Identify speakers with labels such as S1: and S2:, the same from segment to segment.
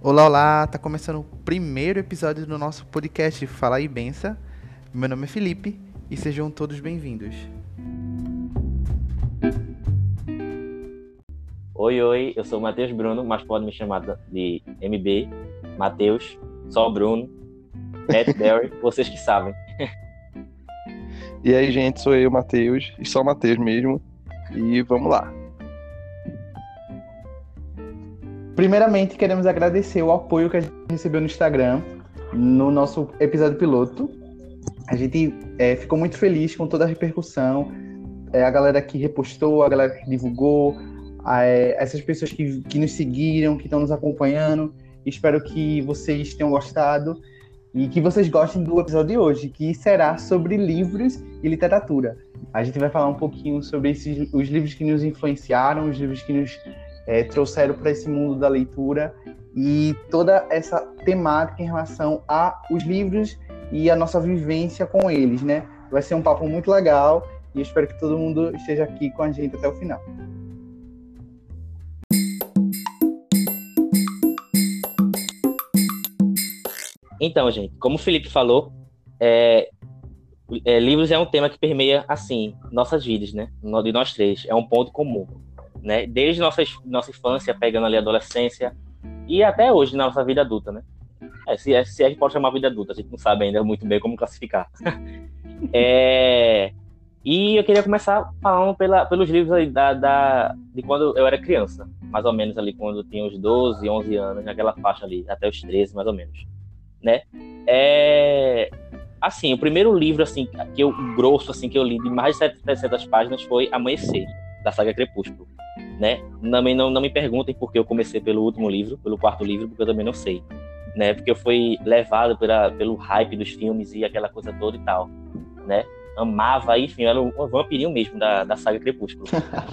S1: Olá, olá! Tá começando o primeiro episódio do nosso podcast Fala aí Bença. Meu nome é Felipe e sejam todos bem-vindos.
S2: Oi, oi, eu sou o Matheus Bruno, mas pode me chamar de MB, Matheus, só Bruno, Matt Barry, vocês que sabem.
S3: E aí, gente, sou eu, Matheus, e só Matheus mesmo. E vamos lá.
S1: Primeiramente, queremos agradecer o apoio que a gente recebeu no Instagram, no nosso episódio piloto. A gente é, ficou muito feliz com toda a repercussão, é, a galera que repostou, a galera que divulgou, é, essas pessoas que, que nos seguiram, que estão nos acompanhando. Espero que vocês tenham gostado e que vocês gostem do episódio de hoje, que será sobre livros e literatura. A gente vai falar um pouquinho sobre esses, os livros que nos influenciaram, os livros que nos é, trouxeram para esse mundo da leitura e toda essa temática em relação a os livros e a nossa vivência com eles, né? Vai ser um papo muito legal e espero que todo mundo esteja aqui com a gente até o final.
S2: Então, gente, como o Felipe falou, é, é, livros é um tema que permeia, assim, nossas vidas, né? De nós três. É um ponto comum né? Desde nossa, nossa infância, pegando ali a adolescência e até hoje na nossa vida adulta, né? É, se, é, se a gente pode chamar vida adulta, a gente não sabe ainda muito bem como classificar. é, e eu queria começar falando pela, pelos livros da, da, de quando eu era criança, mais ou menos ali quando eu tinha uns 12, 11 anos, naquela faixa ali, até os 13 mais ou menos, né? É, assim, o primeiro livro assim que eu grosso assim que eu li de mais de 700 páginas foi Amanhecer, da saga Crepúsculo né? Também não, não me perguntem por que eu comecei pelo último livro, pelo quarto livro, porque eu também não sei, né? Porque eu fui levado pela, pelo hype dos filmes e aquela coisa toda e tal, né? Amava, enfim, era um vampirinho mesmo da, da saga Crepúsculo.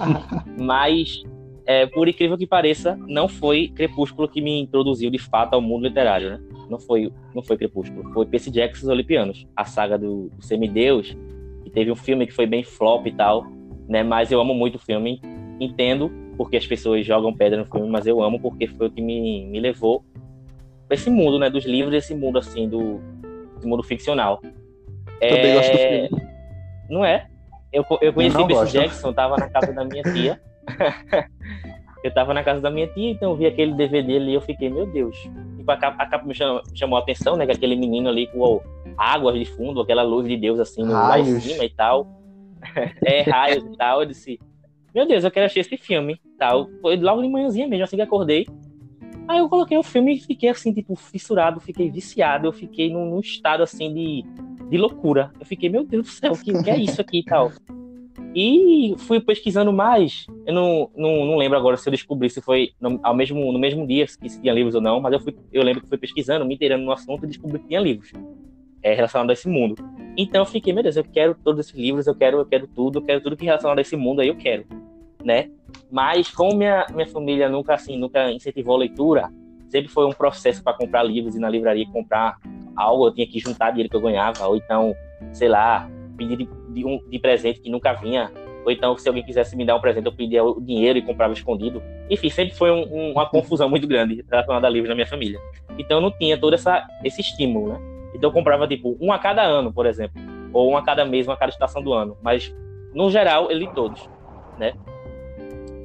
S2: Mas, é, por incrível que pareça, não foi Crepúsculo que me introduziu de fato ao mundo literário, né? Não foi, não foi Crepúsculo, foi Percy Jackson e os Olimpianos, a saga do, do Semideus, que teve um filme que foi bem flop e tal, né? Mas eu amo muito o filme, entendo porque as pessoas jogam pedra no filme, mas eu amo porque foi o que me, me levou para esse mundo, né, dos livros, esse mundo assim do mundo ficcional.
S3: Também é... gosto do filme.
S2: Não é? Eu, eu conheci o Percy Jackson, tava na casa da minha tia. eu tava na casa da minha tia, então eu vi aquele DVD ali e eu fiquei, meu Deus. Tipo, a capa, a capa me chamou, chamou, a atenção, né? Que aquele menino ali com águas de fundo, aquela luz de Deus assim, lá em cima e tal. É, raios e tal. Eu disse, meu Deus, eu quero assistir esse filme, tal. Foi logo de manhãzinha mesmo, assim que acordei. Aí eu coloquei o filme e fiquei assim, tipo, fissurado, fiquei viciado, eu fiquei num, num estado assim de, de loucura. Eu fiquei, meu Deus do céu, o que, que é isso aqui e tal? E fui pesquisando mais. Eu não, não, não, lembro agora se eu descobri se foi no, ao mesmo, no mesmo dia se tinha livros ou não, mas eu, fui, eu lembro que fui pesquisando, me inteirando no assunto e descobri que tinha livros é, relacionado a esse mundo. Então eu fiquei, meu Deus, eu quero todos esses livros, eu quero, eu quero tudo, eu quero tudo que é relacionado a esse mundo aí eu quero, né? Mas como minha, minha família nunca assim, nunca incentivou a leitura, sempre foi um processo para comprar livros e na livraria comprar algo, eu tinha que juntar dinheiro que eu ganhava, ou então, sei lá, pedir de, de, um, de presente que nunca vinha, ou então se alguém quisesse me dar um presente, eu pedia o dinheiro e comprava escondido. Enfim, sempre foi um, um, uma confusão muito grande relacionada a livros na minha família. Então não tinha todo essa, esse estímulo, né? Então eu comprava tipo um a cada ano, por exemplo, ou um a cada mês, uma a cada estação do ano, mas no geral eu li todos, né?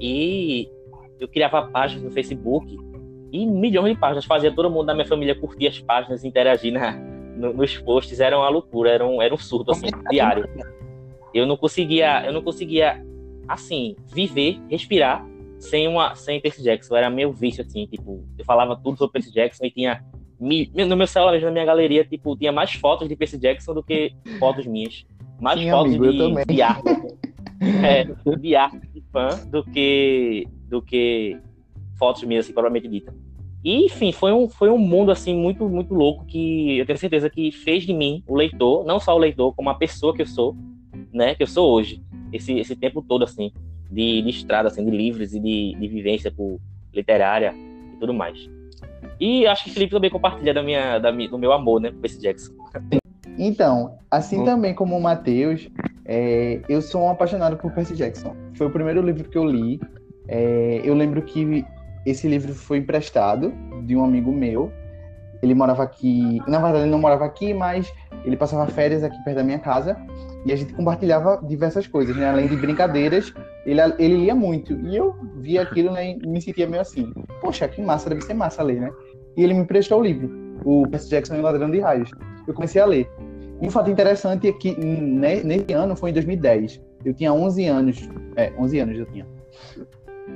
S2: E eu criava páginas no Facebook e milhões de páginas, fazia todo mundo da minha família curtir as páginas, interagir na, no, nos posts, era uma loucura, era um, era um surto assim, diário. Eu não conseguia, eu não conseguia assim, viver, respirar sem uma sem Percy Jackson, era meio vício assim, tipo, eu falava tudo sobre Percy Jackson e tinha no meu celular, na minha galeria, tipo, tinha mais fotos de Percy Jackson do que fotos minhas. Mais Sim, fotos amigo, de, de arte. é, de arte de fã do que, do que fotos minhas, assim, provavelmente dita. E, enfim, foi um, foi um mundo, assim, muito, muito louco que eu tenho certeza que fez de mim o leitor, não só o leitor, como a pessoa que eu sou, né, que eu sou hoje. Esse, esse tempo todo, assim, de, de estrada, assim, de livros e de, de vivência por literária e tudo mais. E acho que o Felipe também compartilha da minha, da, do meu amor, né, por Percy Jackson.
S1: Então, assim hum. também como o Matheus, é, eu sou um apaixonado por Percy Jackson. Foi o primeiro livro que eu li. É, eu lembro que esse livro foi emprestado de um amigo meu. Ele morava aqui, na verdade ele não morava aqui, mas ele passava férias aqui perto da minha casa e a gente compartilhava diversas coisas, né? Além de brincadeiras, ele, ele lia muito. E eu via aquilo né, e me sentia meio assim, poxa, que massa, deve ser massa ler, né? E ele me prestou o livro, o Percy Jackson e o Ladrão de Raios. Eu comecei a ler. E um fato interessante é que né, nesse ano, foi em 2010, eu tinha 11 anos, é, 11 anos eu tinha.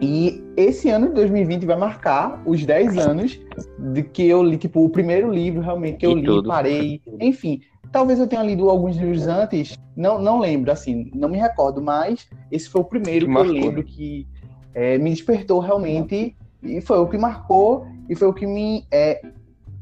S1: E esse ano de 2020 vai marcar os 10 anos de que eu li, tipo, o primeiro livro realmente que eu e li, tudo. parei. Enfim, talvez eu tenha lido alguns livros antes, não, não lembro, assim, não me recordo, mas esse foi o primeiro que, que eu lembro que é, me despertou realmente, e foi o que marcou, e foi o que me. É,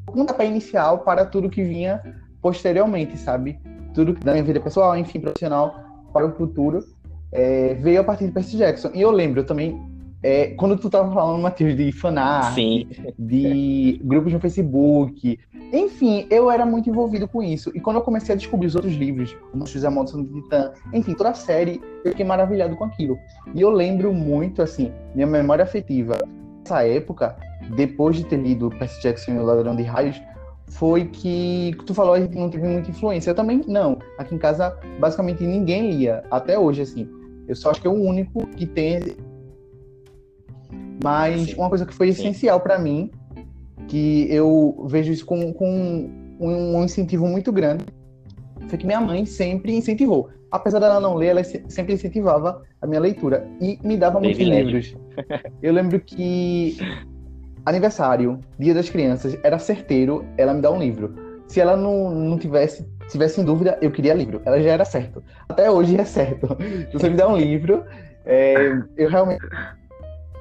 S1: pontapé inicial para tudo que vinha posteriormente, sabe? Tudo da minha vida pessoal, enfim, profissional, para o futuro, é, veio a partir de Percy Jackson. E eu lembro também, é, quando tu tava falando, Matheus, de fanart, Sim. de grupos no Facebook, enfim, eu era muito envolvido com isso. E quando eu comecei a descobrir os outros livros, como José Maldição do Titã, enfim, toda a série, eu fiquei maravilhado com aquilo. E eu lembro muito, assim, minha memória afetiva, nessa época, depois de ter lido Percy Jackson e o Ladrão de Raios, foi que tu falou que não teve muita influência. Eu também não. Aqui em casa, basicamente ninguém lia, até hoje, assim. Eu só acho que é o único que tem. Mas Sim. uma coisa que foi essencial para mim, que eu vejo isso com, com um incentivo muito grande, foi que minha mãe sempre incentivou. Apesar dela não ler, ela sempre incentivava a minha leitura e me dava muitos livros. Eu lembro que aniversário, dia das crianças, era certeiro ela me dar um livro. Se ela não, não tivesse, tivesse em dúvida, eu queria livro. Ela já era certo. Até hoje é certo. Se você me der um livro, é, eu realmente.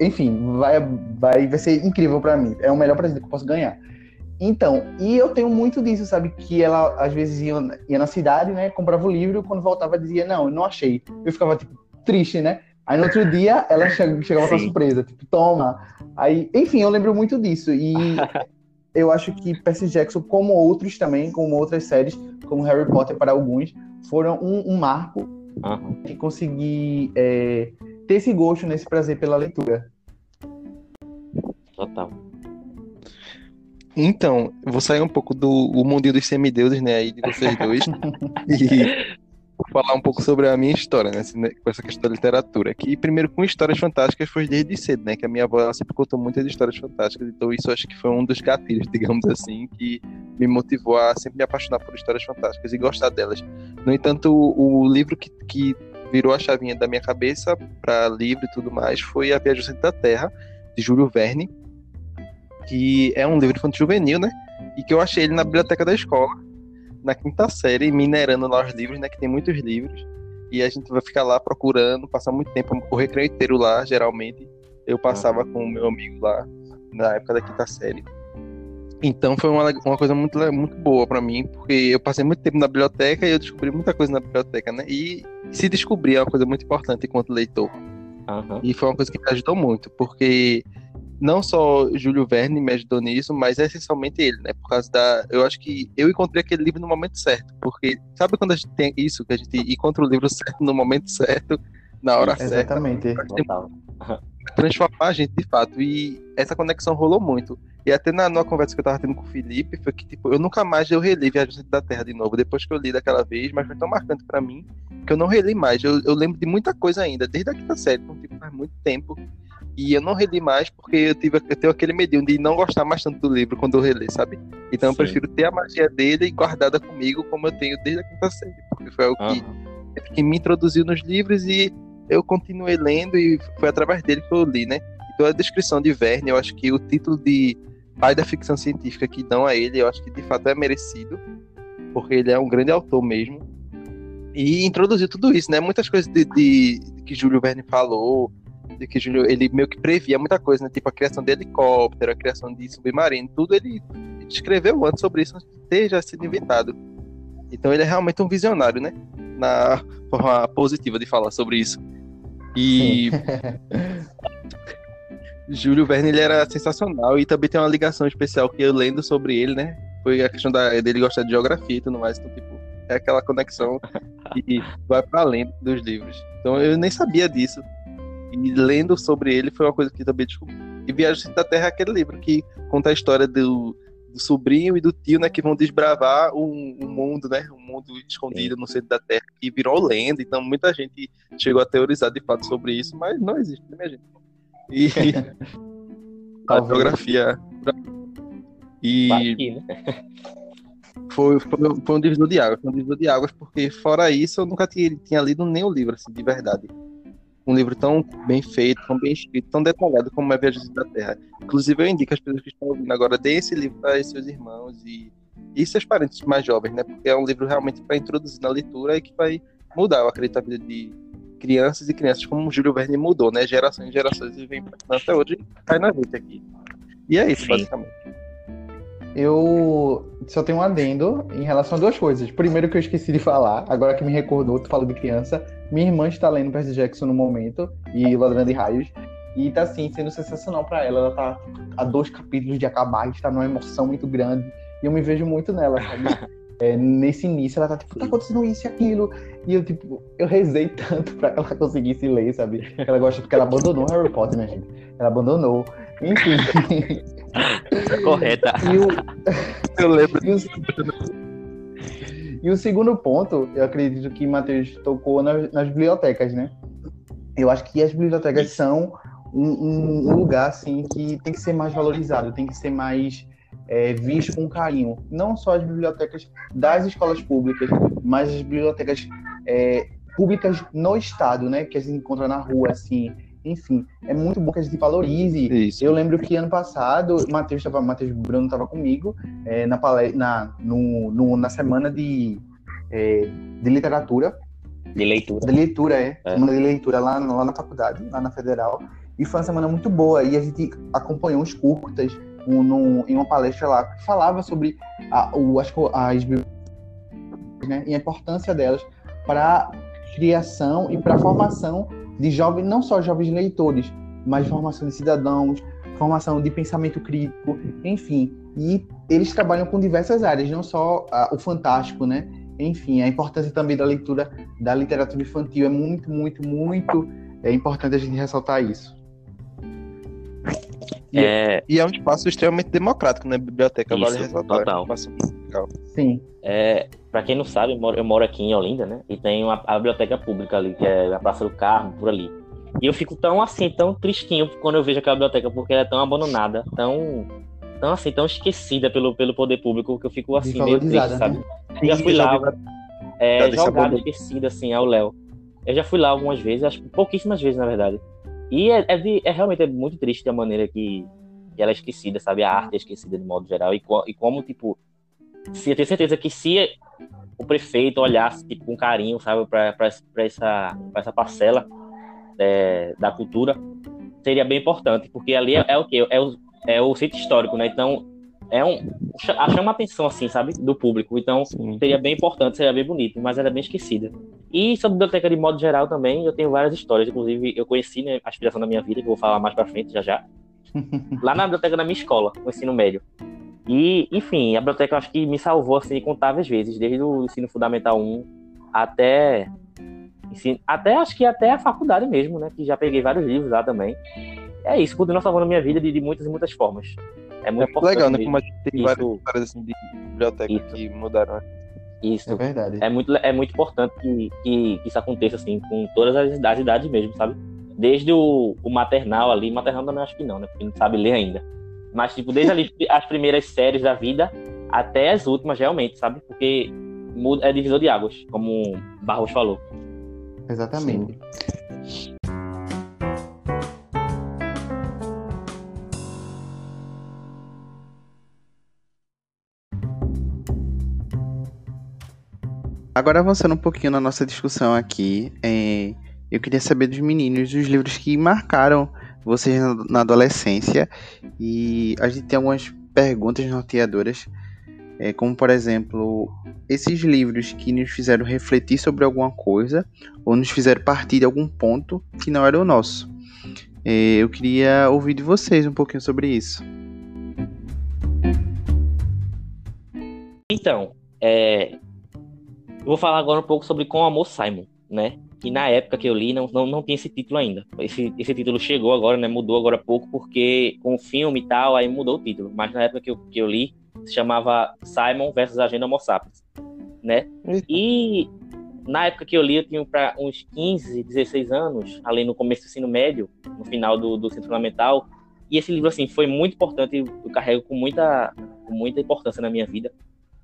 S1: Enfim, vai, vai, vai ser incrível para mim. É o melhor presente que eu posso ganhar. Então, e eu tenho muito disso, sabe? Que ela às vezes ia, ia na cidade, né? Comprava o livro, quando voltava dizia, não, eu não achei. Eu ficava, tipo, triste, né? Aí no outro dia ela chegava com a surpresa, tipo, toma. Aí, enfim, eu lembro muito disso. E eu acho que Percy Jackson, como outros também, como outras séries, como Harry Potter para alguns, foram um, um marco uhum. de conseguir é, ter esse gosto, nesse prazer pela leitura.
S2: Total.
S3: Então, vou sair um pouco do o mundinho dos semideuses, né, aí de vocês dois. e falar um pouco sobre a minha história, né? Com essa questão da literatura. Que primeiro com histórias fantásticas foi desde cedo, né? Que a minha avó sempre contou muitas histórias fantásticas, então isso acho que foi um dos gatilhos, digamos assim, que me motivou a sempre me apaixonar por histórias fantásticas e gostar delas. No entanto, o, o livro que, que virou a chavinha da minha cabeça para livro e tudo mais foi A Viagem ao Centro da Terra, de Júlio Verne, que é um livro infantil juvenil, né? E que eu achei ele na biblioteca da escola na quinta série, minerando lá os livros, né? Que tem muitos livros. E a gente vai ficar lá procurando, passar muito tempo, o recreio inteiro lá, geralmente. Eu passava com o meu amigo lá, na época da quinta série. Então foi uma, uma coisa muito, muito boa para mim, porque eu passei muito tempo na biblioteca e eu descobri muita coisa na biblioteca, né? E se descobrir é uma coisa muito importante enquanto leitor. Uhum. E foi uma coisa que me ajudou muito, porque não só Júlio Verne me ajudou nisso, mas é essencialmente ele, né? Por causa da. Eu acho que eu encontrei aquele livro no momento certo. Porque sabe quando a gente tem isso, que a gente encontra o livro certo no momento certo, na hora
S1: Exatamente. certa?
S3: Exatamente. Transformar a gente de fato. E essa conexão rolou muito. E até na, numa conversa que eu tava tendo com o Felipe, foi que, tipo, eu nunca mais eu reli Viagem da Terra de novo, depois que eu li daquela vez, mas foi tão marcante para mim que eu não reli mais. Eu, eu lembro de muita coisa ainda, desde a quinta série, então, tipo, faz muito tempo. E eu não reli mais porque eu, tive, eu tenho aquele medinho de não gostar mais tanto do livro quando eu reli, sabe? Então Sim. eu prefiro ter a magia dele guardada comigo como eu tenho desde a quinta série. Porque foi o que, que me introduziu nos livros e eu continuei lendo e foi através dele que eu li, né? Então a descrição de Verne, eu acho que o título de pai da ficção científica que dão a ele, eu acho que de fato é merecido, porque ele é um grande autor mesmo. E introduziu tudo isso, né? Muitas coisas de, de que Júlio Verne falou, de que Júlio, ele meio que previa muita coisa, né? Tipo a criação de helicóptero, a criação de submarino, tudo ele escreveu antes sobre isso, ter já sido inventado. Então ele é realmente um visionário, né? Na forma positiva de falar sobre isso. E Júlio Verne ele era sensacional e também tem uma ligação especial que eu lendo sobre ele, né? Foi a questão da, dele gostar de geografia e tudo mais. Então, tipo, é aquela conexão que vai para além dos livros. Então eu nem sabia disso. E lendo sobre ele foi uma coisa que também descobri. E Viagem da Terra é aquele livro que conta a história do, do sobrinho e do tio, né, que vão desbravar um, um mundo, né, um mundo escondido Sim. no centro da Terra, que virou lenda. Então muita gente chegou a teorizar de fato sobre isso, mas não existe, né, minha gente? E a geografia e Aqui, né? foi, foi, foi, um divisor de águas, foi um divisor de águas, porque fora isso eu nunca tinha, tinha lido nenhum livro assim, de verdade. Um livro tão bem feito, tão bem escrito, tão detalhado como é Viagens da Terra. Inclusive, eu indico as pessoas que estão ouvindo agora, deem esse livro para seus irmãos e, e seus parentes mais jovens, né? Porque é um livro realmente para introduzir na leitura e que vai mudar, eu acredito, a vida de crianças e crianças, como o Júlio Verne mudou, né? Gerações e gerações e vem até hoje cai na gente aqui. E é isso, Sim. basicamente
S1: eu só tenho um adendo em relação a duas coisas. Primeiro que eu esqueci de falar, agora que me recordou, tu falou de criança. Minha irmã está lendo Percy Jackson no momento, e Ladrão de Raios. E tá assim, sendo sensacional para ela. Ela tá a dois capítulos de acabar, está numa emoção muito grande. E eu me vejo muito nela, sabe? É, nesse início, ela tá tipo, tá acontecendo isso e aquilo. E eu, tipo, eu rezei tanto pra que ela conseguisse ler, sabe? Ela gosta porque ela abandonou Harry Potter, né, gente? Ela abandonou. Enfim.
S2: Correta.
S1: E o... Eu lembro. E o... e o segundo ponto, eu acredito que Matheus tocou nas, nas, bibliotecas, né? Eu acho que as bibliotecas são um, um, lugar assim que tem que ser mais valorizado, tem que ser mais é, visto com carinho. Não só as bibliotecas das escolas públicas, mas as bibliotecas é, públicas no estado, né? Que a gente encontra na rua, assim, enfim, é muito bom que a gente valorize. Isso. Eu lembro que ano passado, o Matheus, tava, Matheus Bruno estava comigo é, na, na, no, no, na semana de, é, de literatura.
S2: De leitura.
S1: De leitura, é. é. Semana de leitura lá, lá na faculdade, lá na Federal. E foi uma semana muito boa. E a gente acompanhou os curtas um, em uma palestra lá que falava sobre a, o, as, as né, e a importância delas para criação e para formação de jovens, não só jovens leitores, mas formação de cidadãos, formação de pensamento crítico, enfim. E eles trabalham com diversas áreas, não só o fantástico, né? Enfim, a importância também da leitura da literatura infantil é muito, muito, muito é importante a gente ressaltar isso.
S3: E é, e é um espaço extremamente democrático, né? Biblioteca,
S2: isso, vale ressaltar. Total. Sim. É, para quem não sabe, eu moro, eu moro, aqui em Olinda, né? E tem uma, a biblioteca pública ali, que é a Praça do Carmo, por ali. E eu fico tão assim, tão tristinho quando eu vejo aquela biblioteca, porque ela é tão abandonada, tão, tão assim, tão esquecida pelo, pelo poder público, que eu fico assim, meio triste, né? sabe? Eu já fui lá, é, jogado, esquecido, assim, ao Léo. Eu já fui lá algumas vezes, acho que pouquíssimas vezes, na verdade. E é, é, de, é realmente é muito triste a maneira que, que ela é esquecida, sabe? A arte é esquecida de modo geral. E, e como, tipo, se eu tenho certeza que se o prefeito olhasse tipo, com carinho, sabe, para essa, essa parcela é, da cultura, seria bem importante, porque ali é, é o que? É o, é o sítio histórico, né? Então, é um. chama a atenção, assim, sabe? Do público. Então, Sim. seria bem importante, seria bem bonito, mas era bem esquecida. E sobre a biblioteca de modo geral também, eu tenho várias histórias. Inclusive, eu conheci né, a aspiração da minha vida, que eu vou falar mais pra frente já já. lá na biblioteca da minha escola, no ensino médio. E, enfim, a biblioteca eu acho que me salvou assim contáveis vezes, desde o ensino fundamental 1 até até acho que até a faculdade mesmo, né, que já peguei vários livros lá também. É isso, continua salvando a minha vida de, de muitas e muitas formas. É muito é importante.
S3: legal, né, como a gente tem isso, várias histórias assim, de biblioteca isso. que mudaram.
S2: Isso. É verdade. É muito, é muito importante que, que, que isso aconteça assim, com todas as, as idades mesmo, sabe? Desde o, o maternal ali, maternal também acho que não, né, porque não sabe ler ainda mas, tipo, desde ali, as primeiras séries da vida até as últimas, realmente, sabe? Porque é divisor de águas, como Barros falou.
S1: Exatamente. Sim. Agora avançando um pouquinho na nossa discussão aqui, é, eu queria saber dos meninos os livros que marcaram vocês na adolescência e a gente tem algumas perguntas norteadoras, é, como por exemplo, esses livros que nos fizeram refletir sobre alguma coisa ou nos fizeram partir de algum ponto que não era o nosso. É, eu queria ouvir de vocês um pouquinho sobre isso.
S2: Então, é, eu vou falar agora um pouco sobre Com Amor Simon, né? Que na época que eu li não, não, não tinha esse título ainda. Esse, esse título chegou agora, né? Mudou agora há pouco, porque com o filme e tal, aí mudou o título. Mas na época que eu, que eu li, se chamava Simon versus Agenda Homo Sapiens, né? E na época que eu li, eu tinha para uns 15, 16 anos, ali no começo do ensino médio, no final do, do ensino fundamental. E esse livro, assim, foi muito importante, eu carrego com muita, com muita importância na minha vida,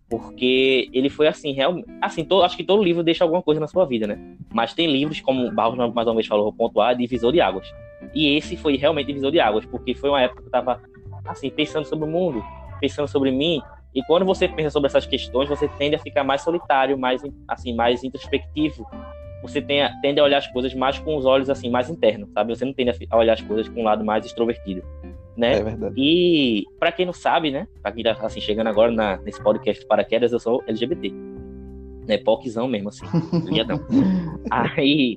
S2: porque ele foi assim, realmente, assim, to, acho que todo livro deixa alguma coisa na sua vida, né? Mas tem livros, como Barros mais uma vez falou, vou pontuar, divisor de águas. E esse foi realmente divisor de águas, porque foi uma época que eu tava, assim, pensando sobre o mundo, pensando sobre mim, e quando você pensa sobre essas questões, você tende a ficar mais solitário, mais, assim, mais introspectivo. Você tem, tende a olhar as coisas mais com os olhos, assim, mais internos, sabe? Você não tende a olhar as coisas com um lado mais extrovertido né?
S3: É verdade.
S2: E para quem não sabe, né? Pra quem tá assim chegando agora na, nesse podcast paraquedas, eu sou LGBT. Né? Poczão mesmo, assim. Aí.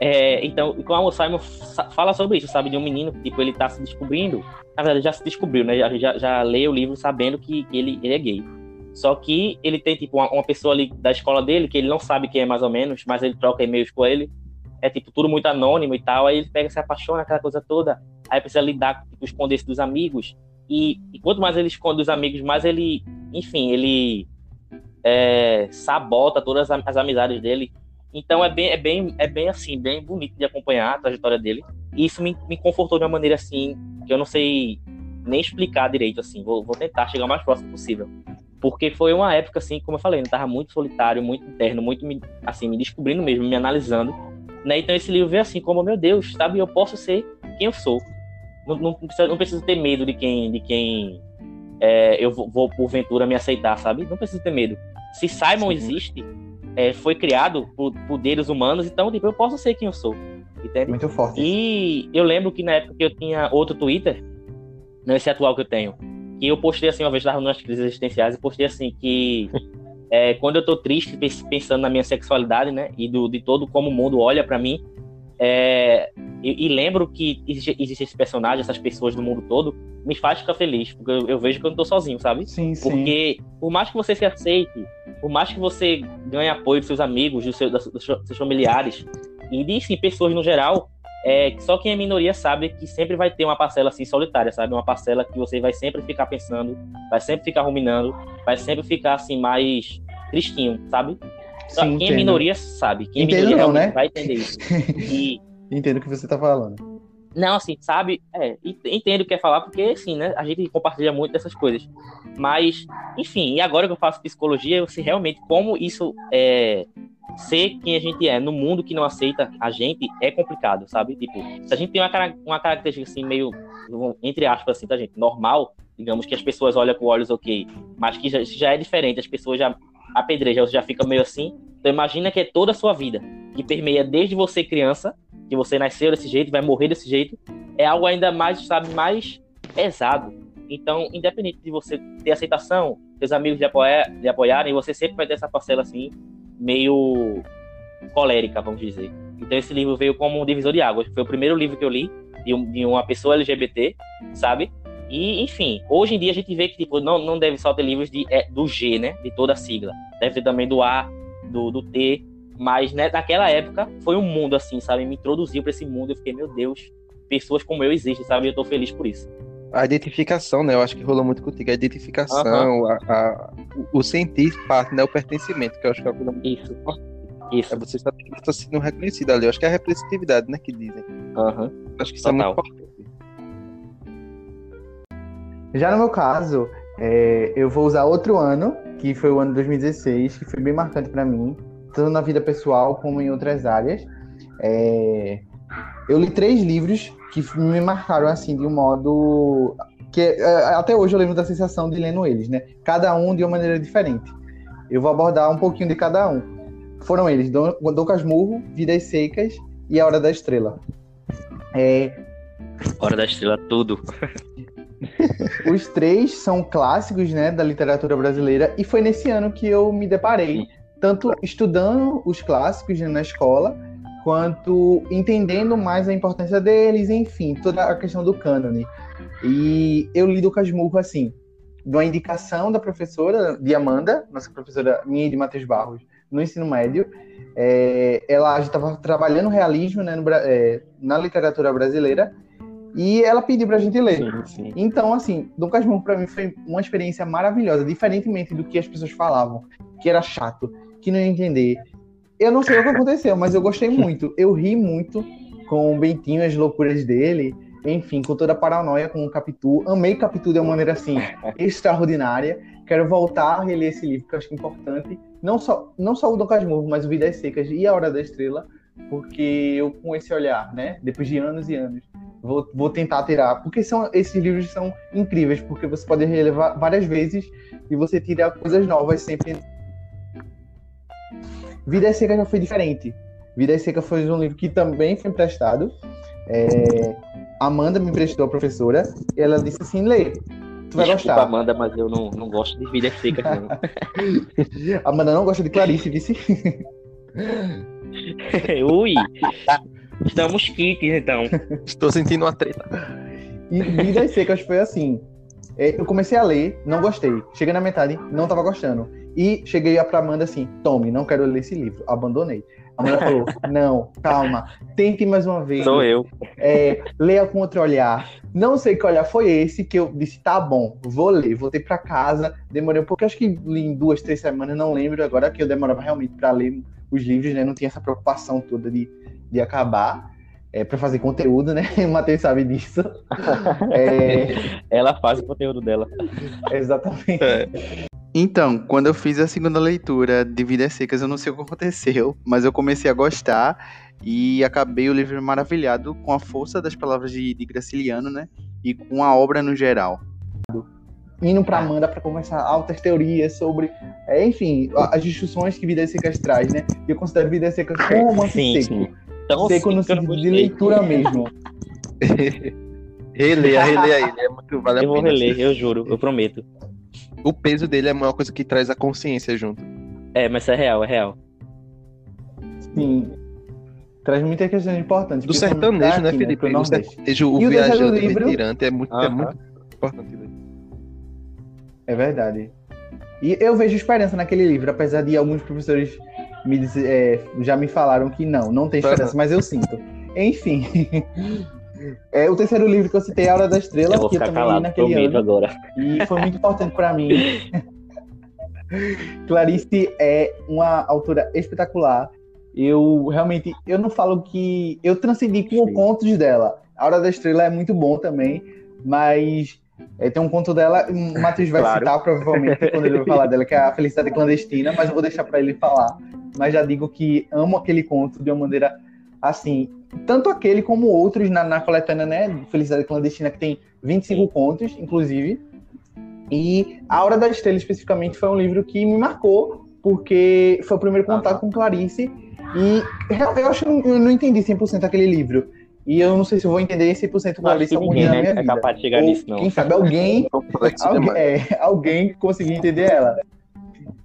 S2: É, então, como o Simon fala sobre isso, sabe? De um menino que, tipo, ele tá se descobrindo. Na verdade, já se descobriu, né? Já, já, já lê o livro sabendo que, que ele, ele é gay. Só que ele tem, tipo, uma, uma, pessoa ali da escola dele, que ele não sabe quem é mais ou menos, mas ele troca e-mails com ele. É, tipo, tudo muito anônimo e tal. Aí ele pega, se apaixona, aquela coisa toda aí precisa lidar com tipo, esconder isso dos amigos. E, e, quanto mais ele esconde dos amigos, mais ele, enfim, ele é, sabota todas as, amizades dele. Então é bem, é bem, é bem assim, bem bonito de acompanhar a trajetória dele. E isso me, me confortou de uma maneira assim que eu não sei nem explicar direito assim. Vou, vou tentar chegar o mais próximo possível. Porque foi uma época assim, como eu falei, eu tava muito solitário, muito interno, muito me, assim, me descobrindo mesmo, me analisando. Né? Então esse livro veio assim, como meu Deus, sabe, eu posso ser quem eu sou não, não, precisa, não preciso ter medo de quem, de quem é, eu vou, vou, porventura me aceitar, sabe? Não preciso ter medo. Se Simon Sim. existe, é, foi criado por poderes humanos, então tipo, eu posso ser quem eu sou. Entende?
S1: Muito forte.
S2: E eu lembro que na época que eu tinha outro Twitter, não esse atual que eu tenho, que eu postei assim, uma vez estava nas crises existenciais, e postei assim que é, quando eu tô triste, pensando na minha sexualidade, né, e do, de todo como o mundo olha para mim, é, e, e, lembro que existe, existe esse personagem, essas pessoas do mundo todo, me faz ficar feliz, porque eu, eu vejo que eu não tô sozinho, sabe?
S1: Sim,
S2: sim. Porque por mais que você se aceite, por mais que você ganhe apoio dos seus amigos, dos seus, dos seus familiares, e de sim, pessoas no geral, é, só quem é minoria sabe que sempre vai ter uma parcela assim solitária, sabe? Uma parcela que você vai sempre ficar pensando, vai sempre ficar ruminando, vai sempre ficar assim mais tristinho, sabe? Sim, quem entendo. é minoria sabe. Quem
S1: entendo
S2: é minoria
S1: não, né?
S2: vai entender isso. E...
S1: entendo o que você tá falando.
S2: Não, assim, sabe? É, entendo o que é falar, porque, assim, né? A gente compartilha muito dessas coisas. Mas, enfim, e agora que eu faço psicologia, eu sei realmente como isso é. Ser quem a gente é no mundo que não aceita a gente é complicado, sabe? Tipo, se a gente tem uma, uma característica assim, meio, entre aspas, assim, da gente, normal, digamos que as pessoas olham com olhos ok, mas que já, já é diferente, as pessoas já apedreja, você já fica meio assim. Então imagina que é toda a sua vida, que permeia desde você criança, que você nasceu desse jeito, vai morrer desse jeito, é algo ainda mais, sabe, mais pesado. Então, independente de você ter aceitação, seus amigos lhe, apoiar, apoiarem, você sempre vai ter essa parcela assim, meio colérica, vamos dizer. Então esse livro veio como um divisor de águas. Foi o primeiro livro que eu li de, um, de uma pessoa LGBT, sabe? E, enfim, hoje em dia a gente vê que tipo, não, não deve só ter livros de, é, do G, né? De toda a sigla. Deve ter também do A, do, do T. Mas né, naquela época foi um mundo assim, sabe? Me introduziu para esse mundo. Eu fiquei, meu Deus, pessoas como eu existem, sabe? Eu tô feliz por isso.
S3: A identificação, né? Eu acho que rolou muito contigo. A identificação, a, a, o sentir parte, né? O pertencimento, que eu acho que é a coisa muito
S2: Isso. Isso.
S3: É você estar tá sendo reconhecido ali. Eu acho que é a representatividade, né? Que dizem.
S2: Uhum.
S3: Acho que isso Total. é muito importante.
S1: Já no meu caso, é, eu vou usar outro ano, que foi o ano de 2016, que foi bem marcante para mim, tanto na vida pessoal como em outras áreas. É, eu li três livros que me marcaram assim de um modo que é, até hoje eu lembro da sensação de lendo eles, né? Cada um de uma maneira diferente. Eu vou abordar um pouquinho de cada um. Foram eles: Dom, Dom Casmurro, Vidas Secas e A Hora da Estrela.
S2: É... Hora da Estrela, tudo.
S1: Os três são clássicos, né, da literatura brasileira e foi nesse ano que eu me deparei, tanto estudando os clássicos né, na escola, quanto entendendo mais a importância deles, enfim, toda a questão do cânone. E eu li do Casmurro assim, de uma indicação da professora, de Amanda, nossa professora minha e de Matheus Barros, no ensino médio. É, ela estava trabalhando realismo né, no, é, na literatura brasileira e ela pediu para a gente ler. Sim, sim. Então, assim, Dom Casmurro para mim foi uma experiência maravilhosa, diferentemente do que as pessoas falavam, que era chato, que não ia entender. Eu não sei o que aconteceu, mas eu gostei muito. Eu ri muito com o Bentinho, as loucuras dele, enfim, com toda a paranoia com o Capitu. Amei Capitu de uma maneira assim extraordinária. Quero voltar a reler esse livro, que eu acho importante. Não só, não só o Dom Casmurro, mas o Vidas Secas e A Hora da Estrela, porque eu, com esse olhar, né, depois de anos e anos, vou, vou tentar tirar. Porque são, esses livros são incríveis, porque você pode relevar várias vezes e você tira coisas novas sempre. Vida Seca já foi diferente. Vida Seca foi um livro que também foi emprestado. É, Amanda me emprestou a professora e ela disse assim: lê, tu vai Desculpa, gostar.
S2: Amanda, mas eu não, não gosto de Vida Seca. Não.
S1: Amanda não gosta de Clarice, disse.
S2: Ui! Estamos kits, então.
S3: Estou sentindo uma treta.
S1: E Vidas Secas foi assim. É, eu comecei a ler, não gostei. Cheguei na metade, não tava gostando. E cheguei pra Amanda assim: tome, não quero ler esse livro. Abandonei. A Amanda falou: não, calma, tente mais uma vez.
S2: Sou eu.
S1: É, leia com outro olhar. Não sei que olhar foi esse que eu disse: tá bom, vou ler. Voltei pra casa, demorei um pouco, acho que li em duas, três semanas, não lembro agora, que eu demorava realmente para ler os livros, né? Não tinha essa preocupação toda de, de acabar. É, para fazer conteúdo, né? O Matheus sabe disso.
S2: É... Ela faz o conteúdo dela.
S1: Exatamente. É. Então, quando eu fiz a segunda leitura de Vidas Secas, eu não sei o que aconteceu, mas eu comecei a gostar e acabei o livro maravilhado com a força das palavras de, de Graciliano, né? E com a obra no geral. Indo para Amanda para conversar altas teorias sobre, é, enfim, as discussões que Vidas Secas traz, né? Eu considero Vidas Secas como um romance sim, seco. Sim. Tão seco no sentido de leitura mesmo.
S3: releia, releia ele, é muito vale
S2: Eu vou reler, eu juro, eu prometo
S3: o peso dele é uma coisa que traz a consciência junto.
S2: É, mas é real, é real.
S1: Sim. Traz muita questão importante.
S3: Do sertanejo, né, Felipe? Né, o sertanejo, o, o viajante livro... retirante é muito, é muito importante.
S1: É verdade. E eu vejo esperança naquele livro, apesar de alguns professores me dizer, é, já me falaram que não, não tem esperança, mas eu sinto. Enfim. É, o terceiro livro que eu citei é A Hora da Estrela,
S2: eu
S1: que eu
S2: também calado, li naquele ano. Agora.
S1: E foi muito importante para mim. Clarice é uma autora espetacular. Eu realmente, eu não falo que eu transcendi com Sim. contos dela. A Hora da Estrela é muito bom também, mas é, tem um conto dela, o Matheus vai claro. citar provavelmente quando ele vai falar dela, que é a Felicidade Clandestina, mas eu vou deixar para ele falar. Mas já digo que amo aquele conto de uma maneira assim, tanto aquele como outros na, na coletânea, né, Felicidade Clandestina, que tem 25 contos, inclusive. E A Hora da Estrela, especificamente, foi um livro que me marcou, porque foi o primeiro contato com Clarice. E eu acho que eu não entendi 100% aquele livro. E eu não sei se eu vou entender 100% com Clarice algum dia né, na minha é vida.
S2: capaz de chegar Ou, nisso, não.
S1: Quem sabe alguém, alguém, é, alguém conseguir entender ela.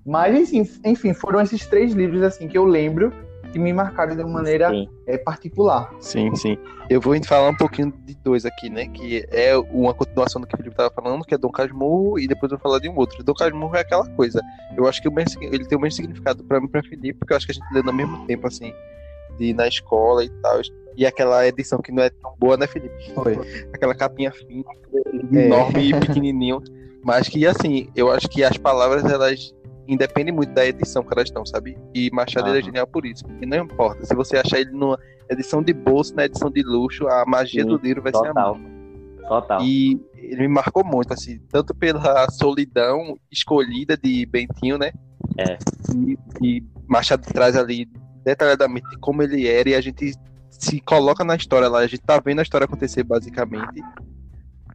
S1: Mas, enfim, enfim, foram esses três livros assim que eu lembro que me marcaram de uma maneira é, particular.
S3: Sim, sim. Eu vou falar um pouquinho de dois aqui, né? Que é uma continuação do que o Felipe estava falando, que é Dom Casmurro, e depois eu vou falar de um outro. Dom Casmurro é aquela coisa. Eu acho que mesmo, ele tem o mesmo significado para mim e para Felipe, porque eu acho que a gente lê no mesmo tempo, assim, de na escola e tal. E aquela edição que não é tão boa, né, Felipe?
S1: Foi.
S3: Aquela capinha fina, é. enorme e pequenininho. Mas que, assim, eu acho que as palavras, elas independe muito da edição que elas estão, sabe? E Machado ah. é genial por isso. E não importa. Se você achar ele numa edição de bolso, na edição de luxo, a magia Sim, do livro vai total. ser a mesma.
S2: Total.
S3: E ele me marcou muito, assim, tanto pela solidão escolhida de Bentinho, né?
S2: É.
S3: E, e Machado traz ali detalhadamente como ele era e a gente se coloca na história lá, a gente tá vendo a história acontecer basicamente.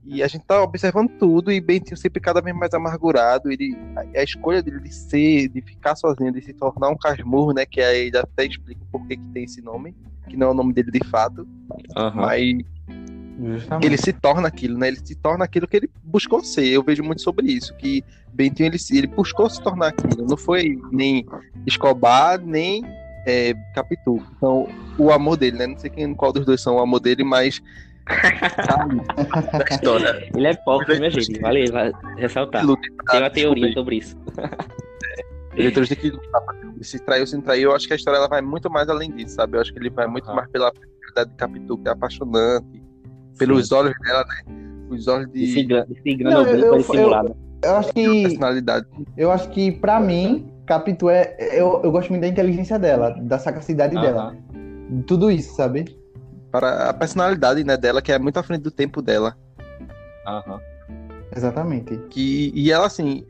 S3: E a gente tá observando tudo e Bentinho sempre cada vez mais amargurado. Ele, a, a escolha dele de ser, de ficar sozinho, de se tornar um casmurro, né? Que aí ele até explica por que tem esse nome, que não é o nome dele de fato.
S2: Uhum.
S3: Mas Justamente. ele se torna aquilo, né? Ele se torna aquilo que ele buscou ser. Eu vejo muito sobre isso, que Bentinho ele, ele buscou se tornar aquilo. Não foi nem Escobar, nem é, Capitu. Então, o amor dele, né? Não sei quem, qual dos dois são o amor dele, mas.
S2: Ele é pop, minha gente. Vale, vale ressaltar. Tem uma teoria sobre isso.
S3: Leitores de que se traiu, se não traiu, eu acho que a história ela vai muito mais além disso, sabe? Eu acho que ele vai muito mais pela personalidade de Capitu, que é apaixonante, pelos Sim. olhos dela, né? Os olhos de.
S2: Eu,
S1: acho que. Personalidade. Eu acho que, pra mim, Capitu é. Eu, eu gosto muito da inteligência dela, da sagacidade -huh. dela. Tudo isso, sabe?
S3: Para a personalidade né, dela, que é muito à frente do tempo dela.
S2: Uh -huh.
S1: Exatamente.
S3: Que, e ela, assim,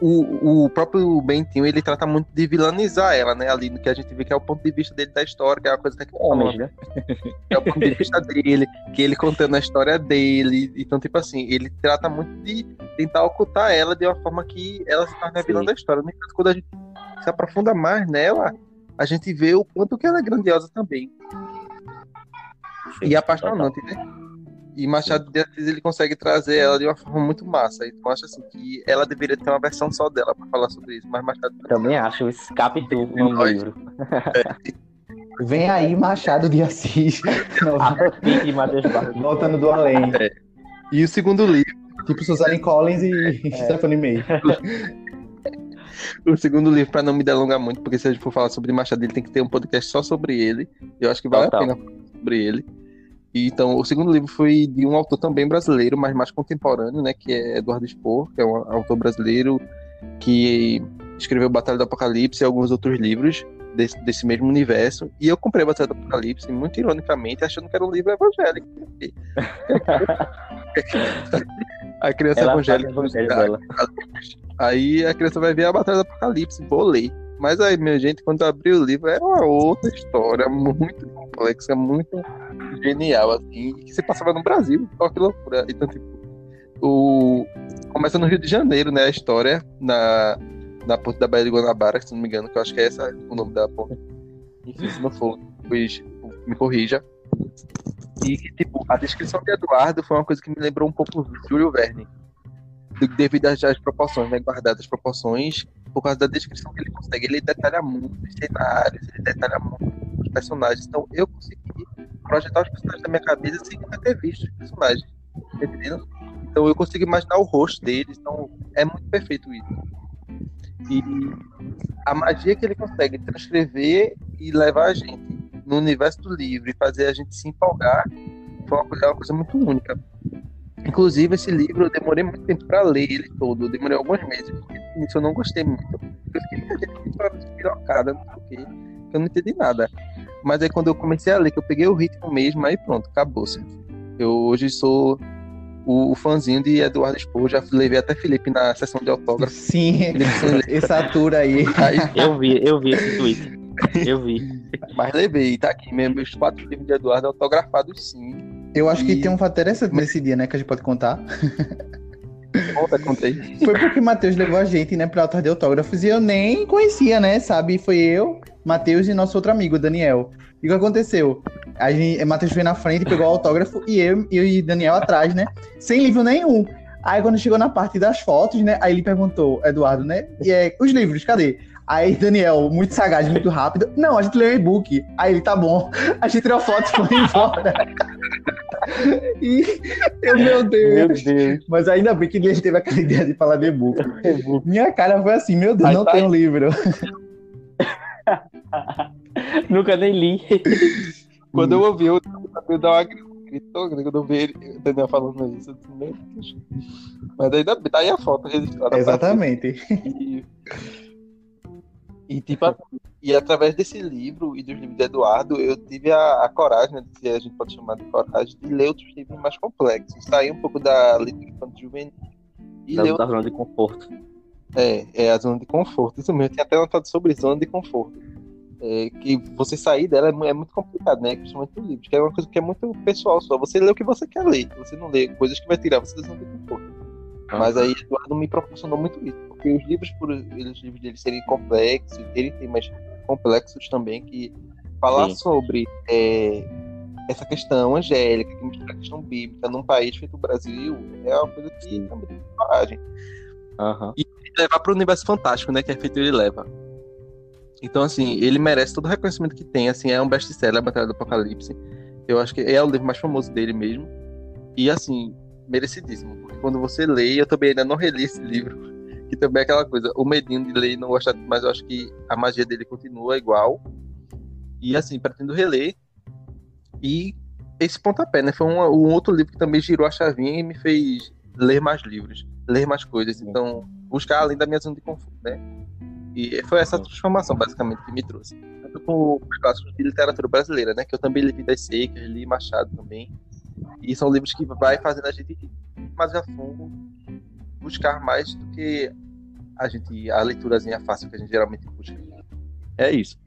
S3: o, o próprio Bentinho, ele trata muito de vilanizar ela, né? Ali no que a gente vê que é o ponto de vista dele da história, que é uma coisa que é
S2: homem, né?
S3: É o ponto de vista dele, que ele contando a história dele. Então, tipo assim, ele trata muito de tentar ocultar ela de uma forma que ela se torne a vilã da história. No entanto, quando a gente se aprofunda mais nela, a gente vê o quanto que ela é grandiosa também. Sim, e apaixonante, total. né? E Machado de Assis ele consegue trazer ela de uma forma muito massa. Então acho assim que ela deveria ter uma versão só dela para falar sobre isso, mas Machado
S2: também acho escape tu no livro.
S1: Vem aí Machado de Assis. Voltando do além. É.
S3: E o segundo livro,
S1: tipo Suzanne Collins e é. Stephanie May.
S3: o segundo livro, para não me delongar muito, porque se a gente for falar sobre Machado, ele tem que ter um podcast só sobre ele. Eu acho que vale Total. a pena falar sobre ele. Então, o segundo livro foi de um autor também brasileiro, mas mais contemporâneo, né, que é Eduardo Spohr, que é um autor brasileiro que escreveu Batalha do Apocalipse e alguns outros livros desse, desse mesmo universo. E eu comprei Batalha do Apocalipse, muito ironicamente, achando que era um livro evangélico. a criança Ela evangélica. Aí a criança vai ver a Batalha do Apocalipse, vou ler. Mas aí, minha gente, quando eu abri o livro, era uma outra história, muito complexa, muito genial, assim, que se passava no Brasil. Olha que loucura. Então, tipo, o... começa no Rio de Janeiro, né, a história, na, na ponte da Baía de Guanabara, se não me engano, que eu acho que é esse o nome da ponte. Enfim, se não for, pois me corrija. E, tipo, a descrição de Eduardo foi uma coisa que me lembrou um pouco Júlio Verne devido às proporções, né? Guardadas as proporções, por causa da descrição que ele consegue. Ele detalha muito os cenários, ele detalha muito os personagens. Então eu consegui projetar os personagens na minha cabeça sem nunca ter visto os personagens. Entendendo? Então eu consigo imaginar o rosto deles. Então é muito perfeito isso. E a magia que ele consegue transcrever e levar a gente no universo do livro e fazer a gente se empolgar foi uma coisa, uma coisa muito única. Inclusive, esse livro eu demorei muito tempo para ler ele todo. Eu demorei alguns meses, porque eu não gostei muito. Eu fiquei não sei o quê, eu não entendi nada. Mas aí quando eu comecei a ler, que eu peguei o ritmo mesmo, aí pronto, acabou. Eu hoje sou o, o fãzinho de Eduardo Expor, já levei até Felipe na sessão de autógrafo.
S1: Sim, essa atura aí.
S2: aí. Eu vi, eu vi esse tweet. Eu vi.
S3: Mas levei, tá aqui mesmo, meus quatro livros de Eduardo autografados sim.
S1: Eu acho e... que tem um fato interessante nesse dia, né, que a gente pode contar.
S3: Conta, contei.
S1: Foi porque o Matheus levou a gente, né, pra altar de autógrafos e eu nem conhecia, né, sabe? Foi eu, Matheus e nosso outro amigo, Daniel. E o que aconteceu? A gente, Matheus foi na frente, pegou o autógrafo e eu, eu e Daniel atrás, né? Sem livro nenhum. Aí quando chegou na parte das fotos, né? Aí ele perguntou, Eduardo, né? E é, os livros, cadê? Aí Daniel, muito sagaz, muito rápido. Não, a gente leu e-book. Aí ele, tá bom. A gente tirou foto e foi embora. e eu, meu Deus. meu Deus. Mas ainda bem que ele teve aquela ideia de falar de e-book. Minha cara foi assim, meu Deus, Aí não tá tem um livro.
S2: Nunca nem li.
S3: Quando eu ouvi, eu, eu dar uma gritou, quando eu vi ele, o Daniel falando isso, meu Deus. Mas ainda tá aí a foto registrada.
S1: Exatamente. E,
S3: e, tipo, e através desse livro e dos livros de Eduardo, eu tive a, a coragem, né, que a gente pode chamar de coragem, de ler outros livros mais complexos. Sair um pouco da leitura infantil juvenil.
S2: E da, ler da zona de conforto.
S3: É, é a zona de conforto. Isso mesmo, eu tinha até notado sobre zona de conforto. É, que você sair dela é, é, muito complicado, né? Principalmente no livro, que é uma coisa que é muito pessoal só. Você lê o que você quer ler, você não lê coisas que vai tirar você da zona de conforto. Mas aí Eduardo me proporcionou muito isso, porque os livros, por os livros dele serem complexos, ele tem mais complexos também, que falar Sim. sobre é, essa questão angélica, que mistura a questão bíblica num país feito o Brasil, é uma coisa que também tem coragem.
S2: Uhum.
S3: E levar para o universo fantástico, né, que é feito ele leva. Então, assim, ele merece todo o reconhecimento que tem, assim, é um best-seller, a Batalha do Apocalipse. Eu acho que é o livro mais famoso dele mesmo. E, assim, merecidíssimo. Porque quando você lê, eu também ainda não reli esse livro. que também é aquela coisa, o medinho de ler e não gostar, mas eu acho que a magia dele continua igual. E assim, pretendo reler. E esse pontapé, né? Foi um, um outro livro que também girou a chavinha e me fez ler mais livros, ler mais coisas. Então, buscar além da minha zona de conforto, né? E foi essa transformação, basicamente, que me trouxe. Tanto com os clássicos de literatura brasileira, né? Que eu também li Vidas Secas, li Machado também. E são livros que vai fazendo a gente ir mais a fundo, buscar mais do que a gente a leiturazinha fácil que a gente geralmente busca. É isso.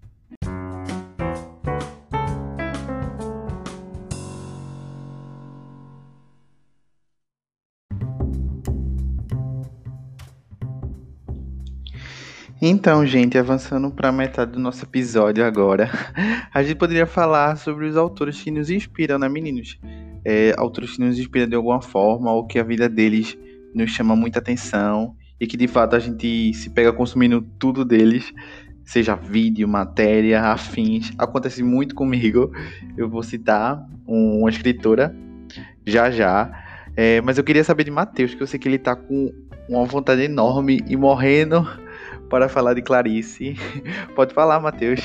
S1: Então, gente, avançando para metade do nosso episódio agora, a gente poderia falar sobre os autores que nos inspiram, né, meninos? É, autores que nos inspiram de alguma forma, ou que a vida deles nos chama muita atenção, e que de fato a gente se pega consumindo tudo deles, seja vídeo, matéria, afins. Acontece muito comigo. Eu vou citar uma escritora já já. É, mas eu queria saber de Matheus, que eu sei que ele tá com uma vontade enorme e morrendo para falar de Clarice. Pode falar, Matheus.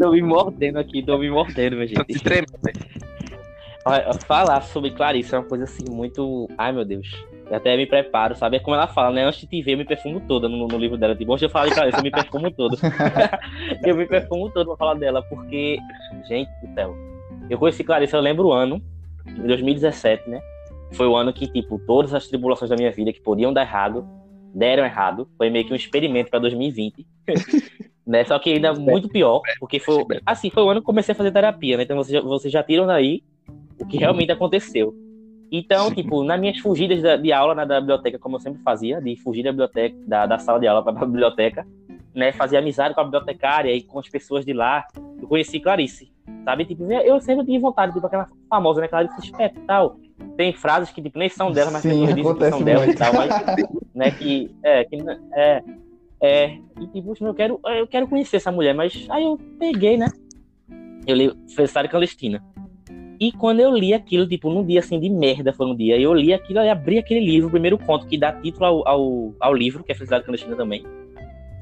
S2: Tô me mordendo aqui, tô me mordendo, minha gente. Falar sobre Clarice é uma coisa assim muito. Ai meu Deus. Eu até me preparo, sabe? É como ela fala, né? Antes de te ver, eu me perfumo toda no, no livro dela. Tipo, antes eu falo de Clarice, eu me perfumo todo. eu me perfumo todo pra falar dela, porque, gente do céu. Eu conheci Clarice, eu lembro o ano, em 2017, né? Foi o ano que, tipo, todas as tribulações da minha vida que podiam dar errado, deram errado. Foi meio que um experimento para 2020. né? Só que ainda muito pior, porque foi. Assim, foi o ano que comecei a fazer terapia, né? Então vocês já, vocês já tiram daí o que realmente aconteceu. Então, Sim. tipo, nas minhas fugidas de aula na biblioteca, como eu sempre fazia, de fugir da biblioteca, da, da sala de aula para a biblioteca, né? Fazia amizade com a bibliotecária e com as pessoas de lá. Eu conheci Clarice, sabe? Tipo, eu sempre tive vontade, tipo, aquela famosa, né? Clarice Spector e tal. Tem frases que tipo, nem são dela, mas Sim, dizem que são dela e tal, mas, né, que, é, que, é, é, e tipo, eu quero, eu quero conhecer essa mulher, mas aí eu peguei, né, eu li Felicitade Clandestina, e quando eu li aquilo, tipo, num dia assim de merda, foi um dia, eu li aquilo, e abri aquele livro, o primeiro conto que dá título ao, ao, ao livro, que é Felicidade Clandestina também,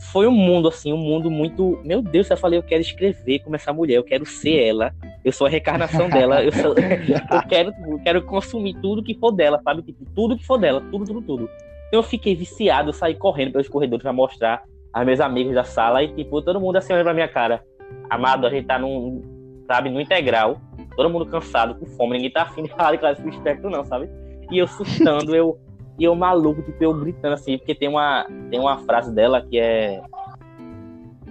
S2: foi um mundo, assim, um mundo muito. Meu Deus, eu falei, eu quero escrever como essa mulher, eu quero ser ela, eu sou a reencarnação dela, eu, sou, eu, quero, eu quero consumir tudo que for dela, sabe? Tipo, tudo que for dela, tudo, tudo, tudo. Então eu fiquei viciado, eu saí correndo pelos corredores pra mostrar aos meus amigos da sala e, tipo, todo mundo assim olhando pra minha cara. Amado, a gente tá num, sabe, no integral, todo mundo cansado, com fome, ninguém tá afim de falar de classe espectro, não, sabe? E eu assustando, eu e eu maluco, tipo, eu gritando assim, porque tem uma, tem uma frase dela que é.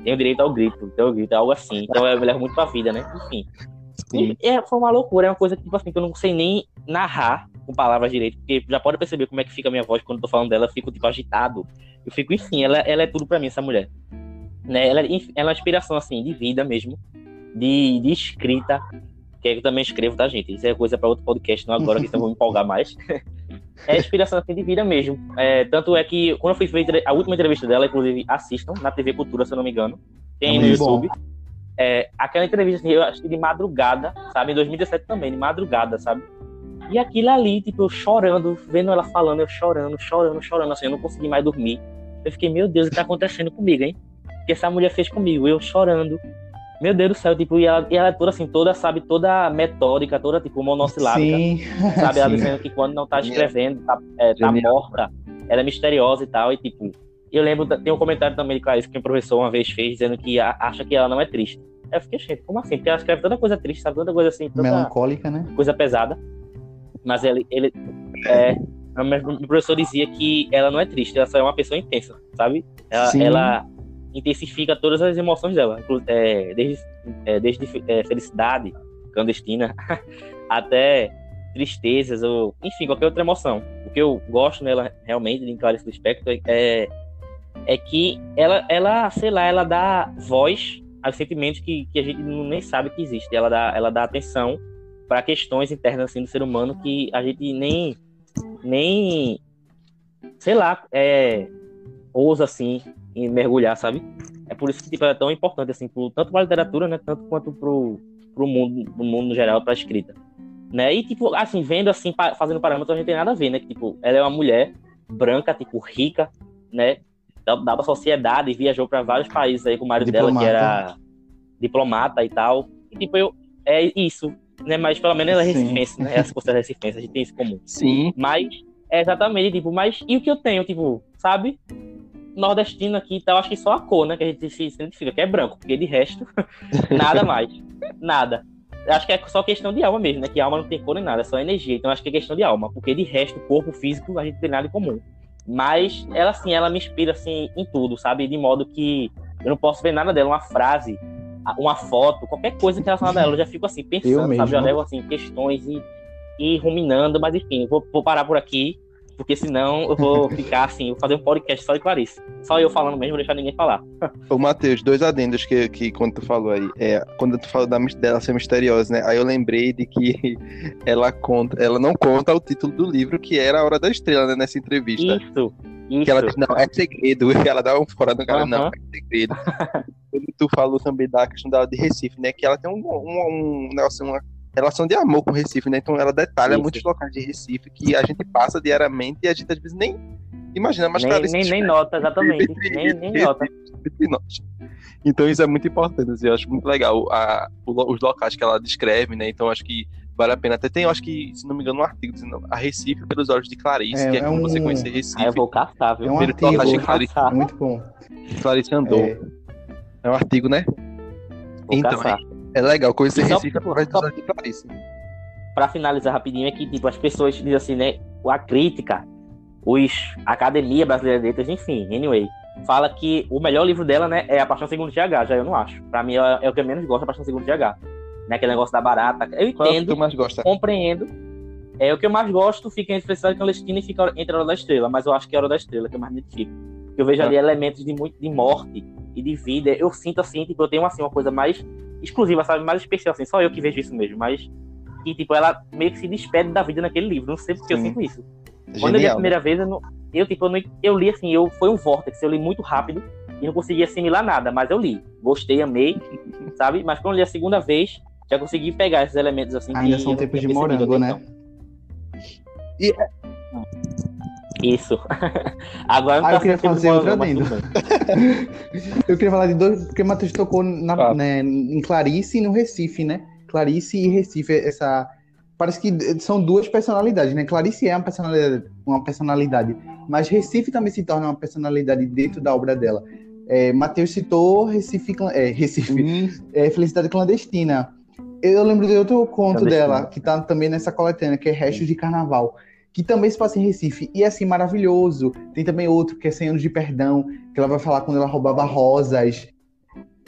S2: Tenho direito ao grito, então eu grito, é algo assim. Então eu levo muito pra vida, né? Enfim. E, é, foi uma loucura, é uma coisa tipo assim, que eu não sei nem narrar com palavras direito, porque já pode perceber como é que fica a minha voz quando eu tô falando dela, eu fico tipo agitado. Eu fico, enfim, ela, ela é tudo pra mim, essa mulher. Né? Ela, ela é uma inspiração, assim, de vida mesmo, de, de escrita, que eu também escrevo, tá, gente? Isso é coisa para outro podcast, não agora, que então vou me empolgar mais. é inspiração assim, de vida mesmo. É, tanto é que, quando eu fui ver a última entrevista dela, inclusive, assistam na TV Cultura, se eu não me engano. Tem é no YouTube. É, aquela entrevista, assim, eu acho que de madrugada, sabe? Em 2017 também, de madrugada, sabe? E aquilo ali, tipo, eu chorando, vendo ela falando, eu chorando, chorando, chorando, assim, eu não consegui mais dormir. Eu fiquei, meu Deus, o que tá acontecendo comigo, hein? O que essa mulher fez comigo? Eu chorando, meu Deus do céu, tipo, e ela, e ela é toda assim, toda, sabe, toda metódica, toda, tipo, monossilábica. Sim. Sabe, ela dizendo que quando não tá escrevendo, tá, é, tá morta, ela é misteriosa e tal, e tipo, eu lembro, tem um comentário também de Clarice que um professor uma vez fez, dizendo que a, acha que ela não é triste. Eu fiquei, gente, como assim? Porque ela escreve tanta coisa triste, sabe, tanta coisa assim,
S1: tanta melancólica, né?
S2: Coisa pesada. Mas ele, ele é, o professor dizia que ela não é triste, ela só é uma pessoa intensa, sabe? Ela, ela intensifica todas as emoções dela, é, desde, é, desde é, felicidade clandestina até tristezas ou enfim qualquer outra emoção. O que eu gosto nela realmente de Clarice Lispector é é que ela ela sei lá ela dá voz aos sentimentos que, que a gente nem sabe que existe. Ela dá ela dá atenção para questões internas assim do ser humano que a gente nem nem sei lá é ousa assim em mergulhar, sabe? É por isso que tipo, é tão importante, assim, pro, tanto para a literatura, né, tanto quanto pro, pro mundo, pro mundo no geral, para a escrita. né? E, tipo, assim, vendo assim, fazendo parâmetro, a gente tem nada a ver, né? Que, tipo, ela é uma mulher branca, tipo, rica, né? Da, da sociedade, viajou para vários países aí com o marido dela, que era diplomata e tal. E, tipo, eu, é isso, né? Mas pelo menos ela é recifense, né? Ela se considera recifense, a gente tem isso comum.
S3: Sim.
S2: Mas, é exatamente, tipo, mas e o que eu tenho, tipo, sabe? Nordestino aqui e tal, acho que só a cor, né? Que a gente se identifica, que é branco, porque de resto, nada mais. Nada. Acho que é só questão de alma mesmo, né? Que alma não tem cor nem nada, é só energia. Então acho que é questão de alma, porque de resto, corpo físico, a gente tem nada em comum. Mas ela, assim, ela me inspira, assim, em tudo, sabe? De modo que eu não posso ver nada dela, uma frase, uma foto, qualquer coisa relacionada a ela, eu já fico assim, pensando, sabe? Eu levo assim, questões e, e ruminando, mas enfim, vou, vou parar por aqui, porque senão eu vou ficar assim, vou fazer um podcast só de Clarice. Só eu falando mesmo, deixar ninguém falar.
S3: Ô, Matheus, dois adendos que, que quando tu falou aí, é, quando tu falou da, dela ser misteriosa, né? Aí eu lembrei de que ela conta, ela não conta o título do livro, que era A Hora da Estrela, né, nessa entrevista.
S2: Isso. Isso.
S3: Que ela diz, não, é segredo. E ela dá um fora no cara, uhum. não, é segredo. tu falou também da questão dela de Recife, né? Que ela tem um, um, um negócio, uma relação de amor com Recife, né? Então ela detalha Isso. muitos locais de Recife que a gente passa diariamente e a gente às vezes nem imagina, mas
S2: nem,
S3: claro,
S2: nem, nem nota, exatamente. nem, nem nota.
S3: Então isso é muito importante, assim, eu acho muito legal a, os locais que ela descreve, né? Então acho que vale a pena. Até tem, eu acho que, se não me engano, um artigo dizendo a Recife pelos olhos de Clarice, é, que é, é como um... você conhecer Recife. Ah,
S2: eu vou caçar, viu?
S1: É um artigo, de Clarice. muito bom.
S3: Clarice andou. É... é um artigo, né?
S2: Vou então, caçar.
S3: é, é legal conhecer só, Recife de
S2: Clarice. Pra finalizar rapidinho, é que, tipo, as pessoas dizem assim, né? A crítica, os a Academia Brasileira de Letras, enfim, anyway, fala que o melhor livro dela, né, é A Paixão Segundo TH, já eu não acho. Pra mim é, é o que eu menos gosto, A Paixão Segundo TH né? Aquele negócio da barata. Eu entendo. É o que
S3: mais gosta?
S2: Compreendo. É o que eu mais gosto, fica entre Felicidade Clandestina e fica entre a Hora da Estrela, mas eu acho que é a Hora da Estrela que eu mais me identifico. Eu vejo ali é. elementos de muito de morte e de vida. Eu sinto assim, tipo, eu tenho assim uma coisa mais exclusiva, sabe, mais especial assim, só eu que vejo isso mesmo, mas e tipo ela meio que se despede da vida naquele livro, não sei porque Sim. eu sinto isso. Genial. Quando eu li a primeira vez, eu, não, eu tipo, eu, não, eu li assim, eu foi um vórtice, eu li muito rápido e não consegui assimilar nada, mas eu li. Gostei, amei, sabe? Mas quando eu li a segunda vez, já consegui pegar esses elementos assim.
S1: Ainda são tempos de morango, né?
S2: E... Isso. Agora
S1: ah, eu queria fazer outra adendo. eu queria falar de dois, porque o Matheus tocou na, né, em Clarice e no Recife, né? Clarice e Recife, essa. Parece que são duas personalidades, né? Clarice é uma personalidade, uma personalidade, mas Recife também se torna uma personalidade dentro da obra dela. É, Matheus citou Recife, é, Recife hum. é, Felicidade Clandestina. Eu lembro de outro conto dela, que tá também nessa coletânea, que é Restos de Carnaval, que também se passa em Recife. E é assim, maravilhoso. Tem também outro, que é 100 anos de perdão, que ela vai falar quando ela roubava rosas.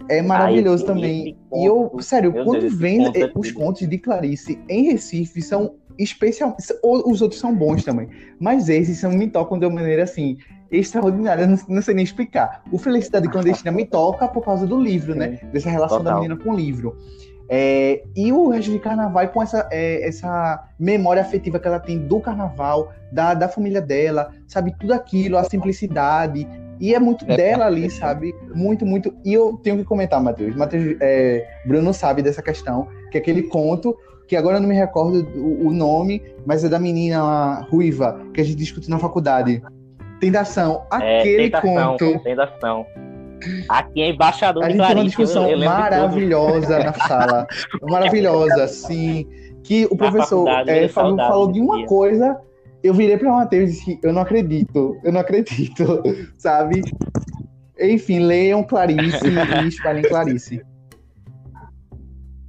S1: É maravilhoso Ai, também. Conto, e eu, sério, quando Deus, vem conto é os contos de Clarice em Recife, são especial. Os outros são bons também. Mas esses são, me tocam de uma maneira assim, extraordinária. Não, não sei nem explicar. O Felicidade Clandestina me toca por causa do livro, né? Dessa relação Total. da menina com o livro. É, e o resto de carnaval com essa, é, essa memória afetiva que ela tem do carnaval, da, da família dela, sabe? Tudo aquilo, a simplicidade. E é muito é, dela ali, sabe? Muito, muito. E eu tenho que comentar, Matheus. Matheus é, Bruno sabe dessa questão, que é aquele conto, que agora eu não me recordo o, o nome, mas é da menina ruiva, que a gente discute na faculdade. Tentação. É, aquele tentação, conto.
S2: Tentação. Aqui é embaixador
S1: A gente tem uma discussão eu, eu maravilhosa na sala. Maravilhosa, sim. Que o professor é, falou, falou de uma coisa, eu virei para o Matheus e disse: Eu não acredito, eu não acredito, sabe? Enfim, leiam Clarice e espalhem Clarice.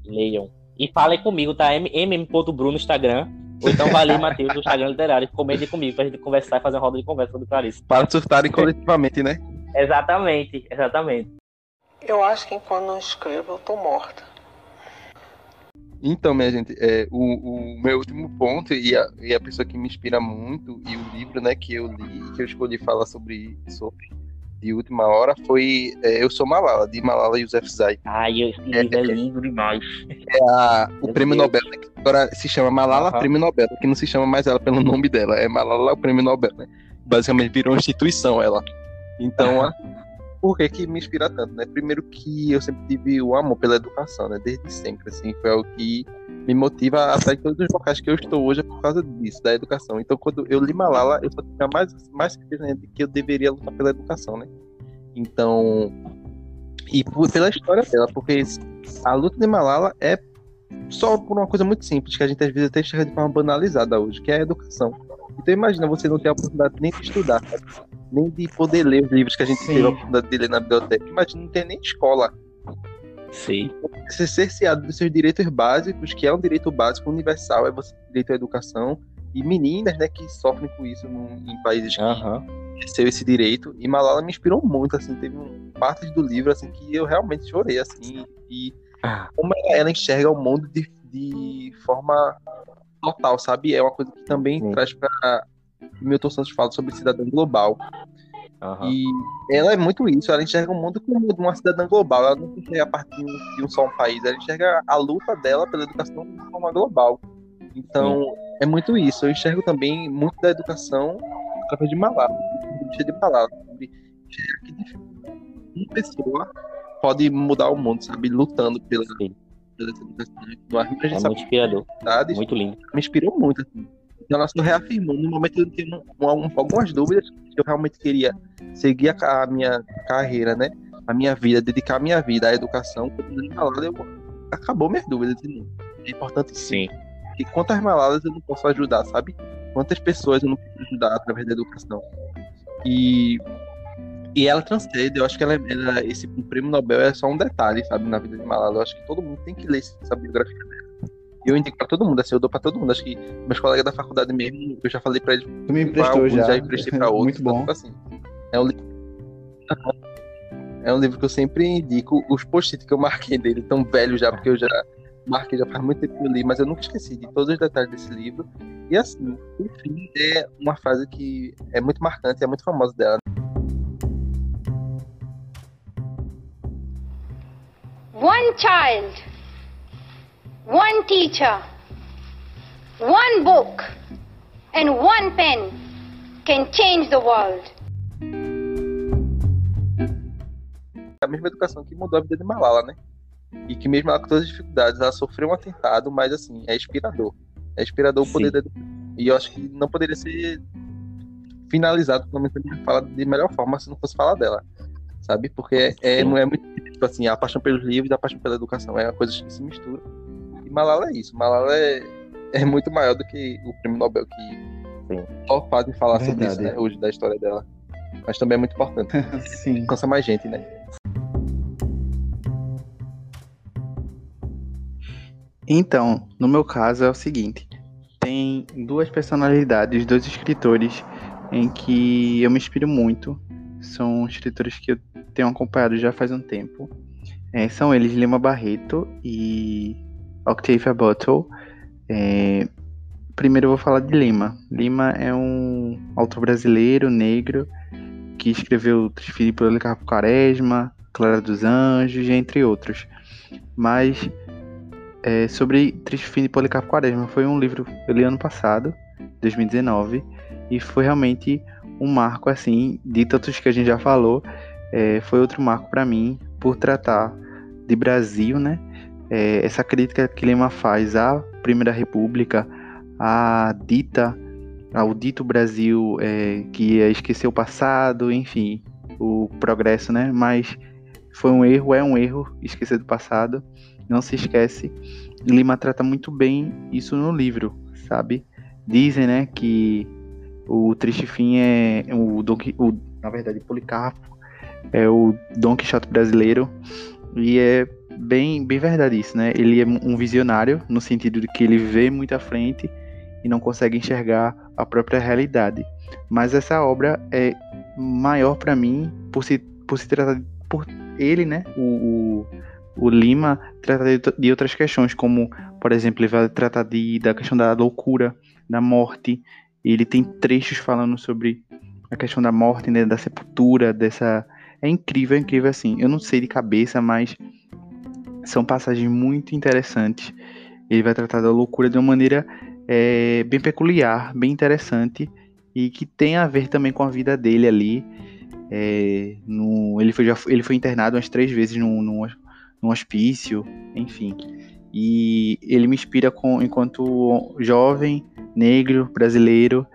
S2: Leiam. E falem comigo, tá? mm.bruno no Instagram. Ou então Valei Matheus do Instagram Literário. Comentem comigo pra gente conversar e fazer uma roda de conversa sobre Clarice.
S3: Para surtarem coletivamente, né?
S2: Exatamente, exatamente.
S4: Eu acho que enquanto não escrevo, eu tô morta.
S3: Então, minha gente, é, o, o meu último ponto e a, e a pessoa que me inspira muito e o livro né, que eu li, que eu escolhi falar sobre, sobre de última hora foi é, Eu Sou Malala, de Malala Yousafzai.
S2: Ai, esse livro é, é lindo demais.
S3: É a, o prêmio Deus. Nobel, né, que agora se chama Malala uhum. Prêmio Nobel, que não se chama mais ela pelo nome dela, é Malala o Prêmio Nobel, né? Basicamente virou uma instituição ela. Então, por que que me inspira tanto, né? Primeiro que eu sempre tive o amor pela educação, né? Desde sempre, assim, foi algo que me motiva a sair todos os locais que eu estou hoje é por causa disso, da educação. Então, quando eu li Malala, eu só tinha mais, mais certeza de que eu deveria lutar pela educação, né? Então, e por, pela história dela, porque a luta de Malala é só por uma coisa muito simples, que a gente às vezes até enxerga de forma banalizada hoje, que é a educação. Então imagina você não ter a oportunidade nem de estudar, sabe? Nem de poder ler os livros que a gente Sim. teve a oportunidade de ler na biblioteca. Imagina não ter nem escola.
S2: Sim.
S3: Ser cerceado dos seus direitos básicos, que é um direito básico universal, é você direito à educação. E meninas, né, que sofrem com isso em países que uhum. esse direito. E Malala me inspirou muito, assim, teve um, partes do livro, assim, que eu realmente chorei, assim, e ah. como ela enxerga o mundo de, de forma total, sabe? É uma coisa que também Sim. traz para Milton Santos fala sobre cidadão global. Uhum. E ela é muito isso, ela enxerga o mundo como uma cidadã global, ela não enxerga a partir de um só um país, ela enxerga a luta dela pela educação de forma global. Então, Sim. é muito isso. Eu enxergo também muito da educação através de Malala, de palavras, sobre que uma pessoa pode mudar o mundo, sabe? Lutando pela, pela educação.
S2: É muito inspirador. Muito lindo.
S3: Me inspirou muito, assim. Então ela só reafirmou. No momento eu tinha um, um, algumas dúvidas, eu realmente queria seguir a, a, minha carreira, né? A minha vida, dedicar a minha vida à educação. Quando eu falava, eu, acabou minhas dúvidas. É importante
S2: sim.
S3: E quantas maladas eu não posso ajudar, sabe? Quantas pessoas eu não posso ajudar através da educação. E e ela transcende, eu acho que ela, ela, esse prêmio Nobel é só um detalhe, sabe, na vida de Malala. Eu acho que todo mundo tem que ler essa biografia. E eu indico pra todo mundo, assim, eu dou pra todo mundo. Acho que meus colegas da faculdade mesmo, eu já falei pra eles.
S5: Tu me emprestou já.
S3: Já emprestei pra outros.
S5: Muito bom. Então,
S3: assim, é um livro. É um livro que eu sempre indico. Os post-it que eu marquei dele, tão velho já, porque eu já marquei já faz muito tempo que eu li, mas eu nunca esqueci de todos os detalhes desse livro. E assim, enfim, é uma frase que é muito marcante, é muito famosa dela.
S6: one child, one teacher, one book, and one pen can change the world.
S3: A mesma educação que mudou a vida de Malala, né? E que mesmo ela com todas as dificuldades, ela sofreu um atentado, mas assim, é inspirador. É inspirador o poder Sim. da educação. E eu acho que não poderia ser finalizado, pelo menos fala, de melhor forma se não fosse falar dela sabe? Porque é, não é muito tipo assim, a paixão pelos livros e a paixão pela educação, é uma coisa que se mistura. Malala é isso, Malala é, é muito maior do que o prêmio Nobel que Sim. só fazem falar Verdade. sobre isso, né, hoje, da história dela. Mas também é muito importante.
S5: Sim.
S3: Cansa mais gente, né?
S5: Então, no meu caso é o seguinte: tem duas personalidades, dois escritores em que eu me inspiro muito. São escritores que eu tenho acompanhado já faz um tempo. É, são eles Lima Barreto e Octavia Butler. É, primeiro eu vou falar de Lima. Lima é um autor brasileiro, negro, que escreveu Trifilho Policarpo Quaresma, Clara dos Anjos, entre outros. Mas é, sobre Trifilho Policarpo Quaresma foi um livro que eu li ano passado, 2019, e foi realmente um marco assim, de tantos que a gente já falou, é, foi outro marco para mim por tratar de Brasil, né? É, essa crítica que Lima faz à Primeira República, à dita, ao dito Brasil é, que ia esquecer o passado, enfim, o progresso, né? Mas foi um erro, é um erro esquecer do passado, não se esquece. Lima trata muito bem isso no livro, sabe? Dizem, né, que o Triste Fim é o, Don, o na verdade, Policarpo é o Don Quixote brasileiro e é bem, bem verdade isso, né? Ele é um visionário no sentido de que ele vê muito à frente e não consegue enxergar a própria realidade. Mas essa obra é maior para mim por se, por se tratar de, por ele, né? O, o, o Lima trata de, de, outras questões, como, por exemplo, ele vai tratar de, da questão da loucura, da morte. Ele tem trechos falando sobre a questão da morte, né, da sepultura, dessa é incrível, é incrível assim. Eu não sei de cabeça, mas são passagens muito interessantes. Ele vai tratar da loucura de uma maneira é, bem peculiar, bem interessante e que tem a ver também com a vida dele ali. É, no, ele, foi, já, ele foi internado umas três vezes num, num, num hospício, enfim. E ele me inspira com, enquanto jovem, negro, brasileiro.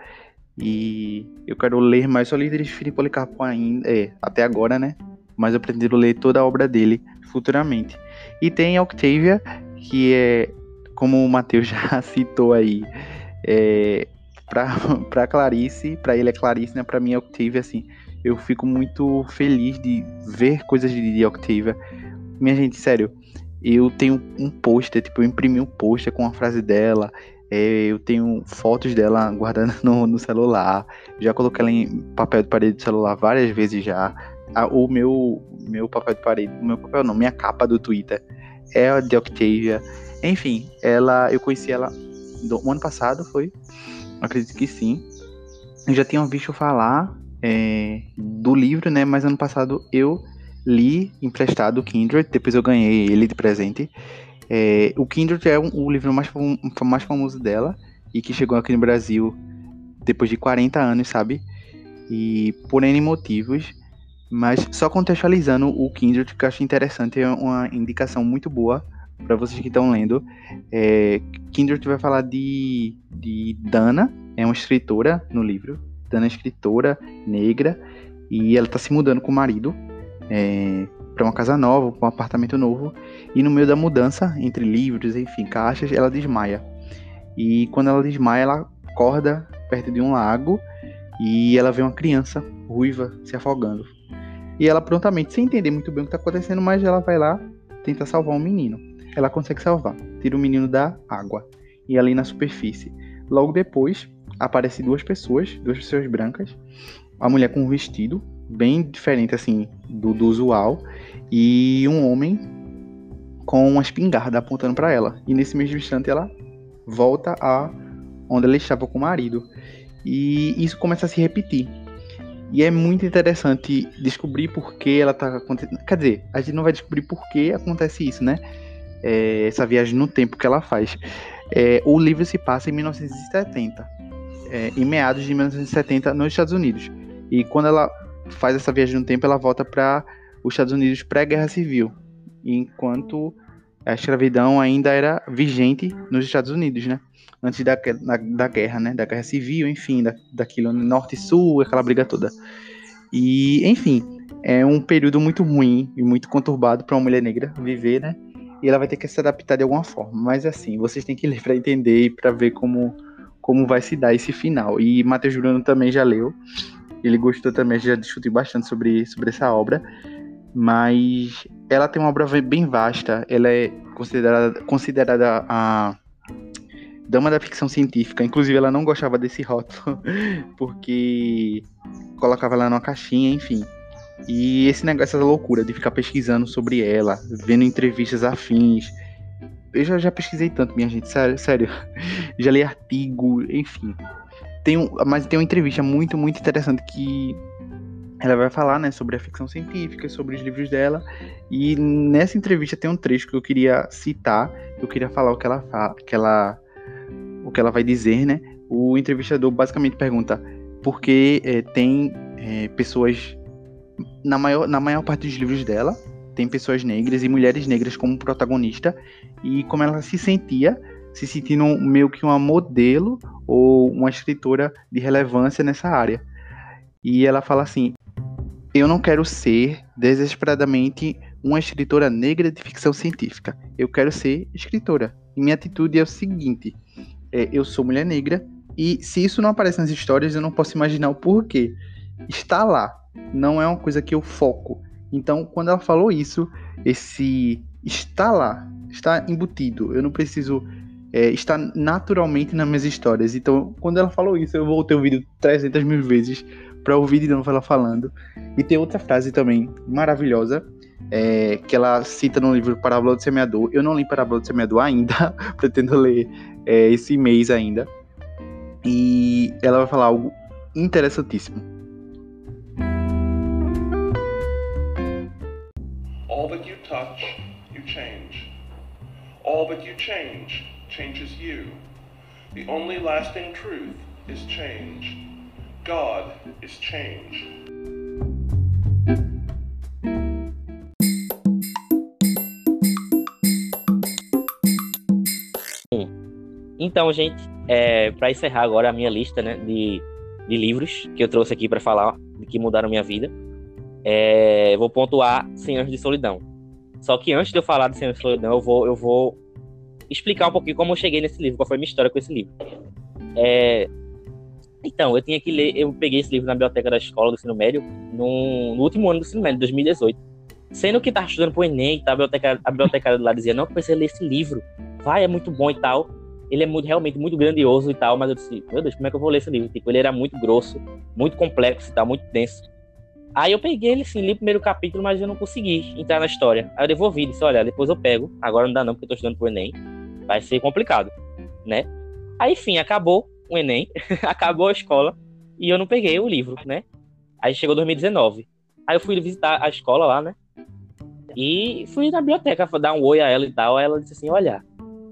S5: E eu quero ler mais só livros de Filipe Policarpo ainda, é, até agora, né? Mas eu pretendo ler toda a obra dele futuramente. E tem Octavia, que é, como o Matheus já citou aí, é, para Clarice, para ele é Clarice, né? Para mim é Octavia, assim. Eu fico muito feliz de ver coisas de, de Octavia. Minha gente, sério, eu tenho um pôster, tipo, eu imprimi um pôster com a frase dela. É, eu tenho fotos dela guardando no, no, celular. Já coloquei ela em papel de parede do celular várias vezes já. O meu, meu papel de parede, meu papel não, minha capa do Twitter é a de Octavia. Enfim, ela, eu conheci ela do ano passado, foi? Acredito que sim. Eu já tinha visto falar é, do livro, né? Mas ano passado eu li emprestado o Kindred, depois eu ganhei ele de presente. É, o Kindred é um, o livro mais, mais famoso dela e que chegou aqui no Brasil depois de 40 anos, sabe? E por N motivos. Mas só contextualizando o Kindred, que eu acho interessante, é uma indicação muito boa para vocês que estão lendo. É, Kindred vai falar de, de Dana, é uma escritora no livro. Dana é escritora negra e ela está se mudando com o marido é, para uma casa nova, para um apartamento novo, e no meio da mudança entre livros, enfim, caixas, ela desmaia. E quando ela desmaia, ela acorda perto de um lago e ela vê uma criança ruiva se afogando. E ela prontamente, sem entender muito bem o que está acontecendo, mas ela vai lá tenta salvar um menino. Ela consegue salvar, tira o menino da água e ali na superfície. Logo depois, aparecem duas pessoas, duas pessoas brancas, a mulher com um vestido bem diferente assim do, do usual e um homem com uma espingarda apontando para ela. E nesse mesmo instante ela volta a onde ela estava com o marido. E isso começa a se repetir. E é muito interessante descobrir por que ela tá acontecendo. Quer dizer, a gente não vai descobrir por que acontece isso, né? É, essa viagem no tempo que ela faz. É, o livro se passa em 1970, é, em meados de 1970 nos Estados Unidos. E quando ela faz essa viagem no tempo, ela volta para os Estados Unidos pré-guerra civil, enquanto a escravidão ainda era vigente nos Estados Unidos, né? Antes da, da, da guerra, né? Da guerra civil, enfim, da, daquilo norte e sul, aquela briga toda. E, enfim, é um período muito ruim e muito conturbado para uma mulher negra viver, né? E ela vai ter que se adaptar de alguma forma. Mas assim, vocês têm que ler para entender e para ver como, como vai se dar esse final. E Matheus Bruno também já leu. Ele gostou também, já discutiu bastante sobre, sobre essa obra. Mas ela tem uma obra bem vasta. Ela é considerada, considerada a dama da ficção científica. Inclusive, ela não gostava desse rótulo, porque colocava ela numa caixinha, enfim. E esse negócio, essa loucura de ficar pesquisando sobre ela, vendo entrevistas afins. Eu já, já pesquisei tanto, minha gente, sério, sério. Já li artigo, enfim. Tem um, mas tem uma entrevista muito, muito interessante que ela vai falar, né, sobre a ficção científica, sobre os livros dela. E nessa entrevista tem um trecho que eu queria citar, eu queria falar o que ela fala, que ela, o que ela vai dizer, né? O entrevistador basicamente pergunta por que é, tem é, pessoas na maior, na maior parte dos livros dela tem pessoas negras e mulheres negras como protagonista e como ela se sentia se sentindo meio que uma modelo ou uma escritora de relevância nessa área. E ela fala assim: Eu não quero ser desesperadamente uma escritora negra de ficção científica. Eu quero ser escritora. E minha atitude é o seguinte: é, eu sou mulher negra e se isso não aparece nas histórias, eu não posso imaginar o porquê. Está lá, não é uma coisa que eu foco. Então, quando ela falou isso, esse está lá, está embutido. Eu não preciso é, está naturalmente nas minhas histórias. Então, quando ela falou isso, eu voltei o vídeo 300 mil vezes para ouvir de novo ela falando. E tem outra frase também maravilhosa, é, que ela cita no livro Parábola do Semeador. Eu não li Parábola do Semeador ainda, pretendo ler é, esse mês ainda. E ela vai falar algo interessantíssimo. All that you touch, you change. All that you change changes you. The only lasting truth is change. God is change.
S2: Então, gente, é, para encerrar agora a minha lista né, de, de livros que eu trouxe aqui para falar que mudaram minha vida, é, vou pontuar 100 Anos de Solidão. Só que antes de eu falar de 100 Anos de Solidão, eu vou, eu vou explicar um pouquinho como eu cheguei nesse livro, qual foi a minha história com esse livro. É, então, eu tinha que ler, eu peguei esse livro na biblioteca da escola do ensino médio no, no último ano do ensino médio, 2018. Sendo que estava estudando pro Enem, tá, a bibliotecária, a lá dizia, não, precisa ler esse livro, vai, é muito bom e tal. Ele é muito, realmente muito grandioso e tal, mas eu disse, meu Deus, como é que eu vou ler esse livro? Tipo, ele era muito grosso, muito complexo e tal, muito denso. Aí eu peguei ele, assim, li o primeiro capítulo, mas eu não consegui entrar na história. Aí eu devolvi, disse, olha, depois eu pego, agora não dá não, porque eu tô estudando pro Enem, vai ser complicado, né? Aí, enfim, acabou o Enem, acabou a escola, e eu não peguei o livro, né? Aí chegou 2019. Aí eu fui visitar a escola lá, né? E fui na biblioteca dar um oi a ela e tal. Aí ela disse assim: Olha,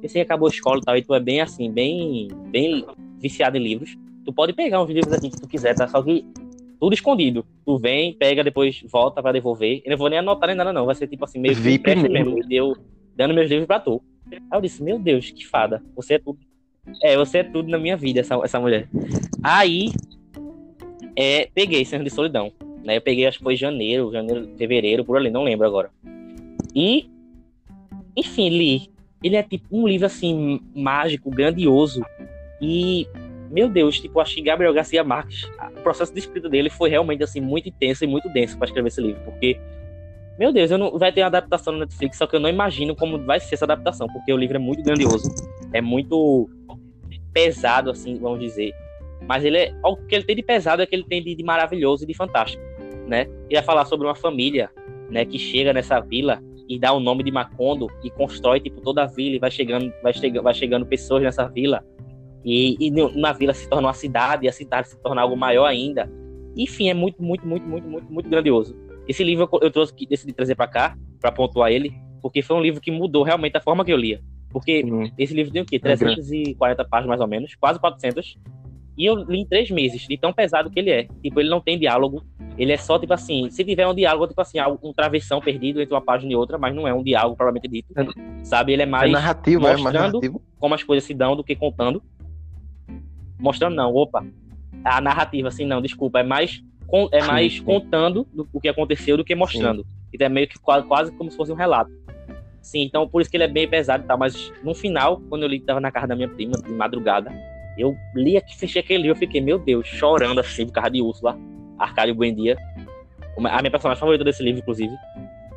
S2: você acabou a escola e tal, e tu é bem assim, bem, bem viciado em livros. Tu pode pegar uns livros aqui que tu quiser, tá? Só que tudo escondido. Tu vem, pega, depois volta pra devolver. Eu não vou nem anotar nem nada, não. Vai ser tipo assim, meio
S3: VIP
S2: mesmo. Deu, dando meus livros pra tu. Aí eu disse: Meu Deus, que fada. Você é tudo. É, você é tudo na minha vida, essa, essa mulher. Aí, é, peguei Senhor de Solidão. Né? Eu peguei, acho que foi janeiro, janeiro, fevereiro, por ali, não lembro agora. E, enfim, li. Ele é tipo um livro assim, mágico, grandioso. E, meu Deus, tipo, que Gabriel Garcia Marques, o processo de escrita dele foi realmente assim, muito intenso e muito denso para escrever esse livro. Porque, meu Deus, eu não, vai ter uma adaptação no Netflix, só que eu não imagino como vai ser essa adaptação, porque o livro é muito grandioso, é muito pesado, assim, vamos dizer. Mas ele é. O que ele tem de pesado é que ele tem de, de maravilhoso e de fantástico, né? Ele vai falar sobre uma família, né, que chega nessa vila e dá o nome de Macondo e constrói tipo toda a vila e vai chegando vai chegando vai chegando pessoas nessa vila. E, e na vila se torna uma cidade e a cidade se torna algo maior ainda. Enfim é muito muito muito muito muito muito grandioso. Esse livro eu, eu trouxe decidi trazer para cá para pontuar ele porque foi um livro que mudou realmente a forma que eu lia. Porque hum. esse livro tem o quê? 340 é páginas mais ou menos quase 400 e eu li em três meses de tão pesado que ele é tipo ele não tem diálogo ele é só, tipo assim, se tiver um diálogo, tipo assim, um travessão perdido entre uma página e outra, mas não é um diálogo propriamente dito. É, sabe? Ele é mais
S3: é narrativo,
S2: mostrando
S3: é mais narrativo.
S2: como as coisas se dão do que contando. Mostrando não, opa. A narrativa, assim, não, desculpa, é mais, é mais sim, sim. contando do, o que aconteceu do que mostrando. Sim. Então é meio que quase, quase como se fosse um relato. Sim, então por isso que ele é bem pesado e tal, mas no final, quando eu li tava na casa da minha prima, de madrugada, eu li aqui, fechei aquele livro, eu fiquei, meu Deus, chorando assim, por causa de Úrsula Arcádio Buendia. A minha personagem favorita desse livro, inclusive.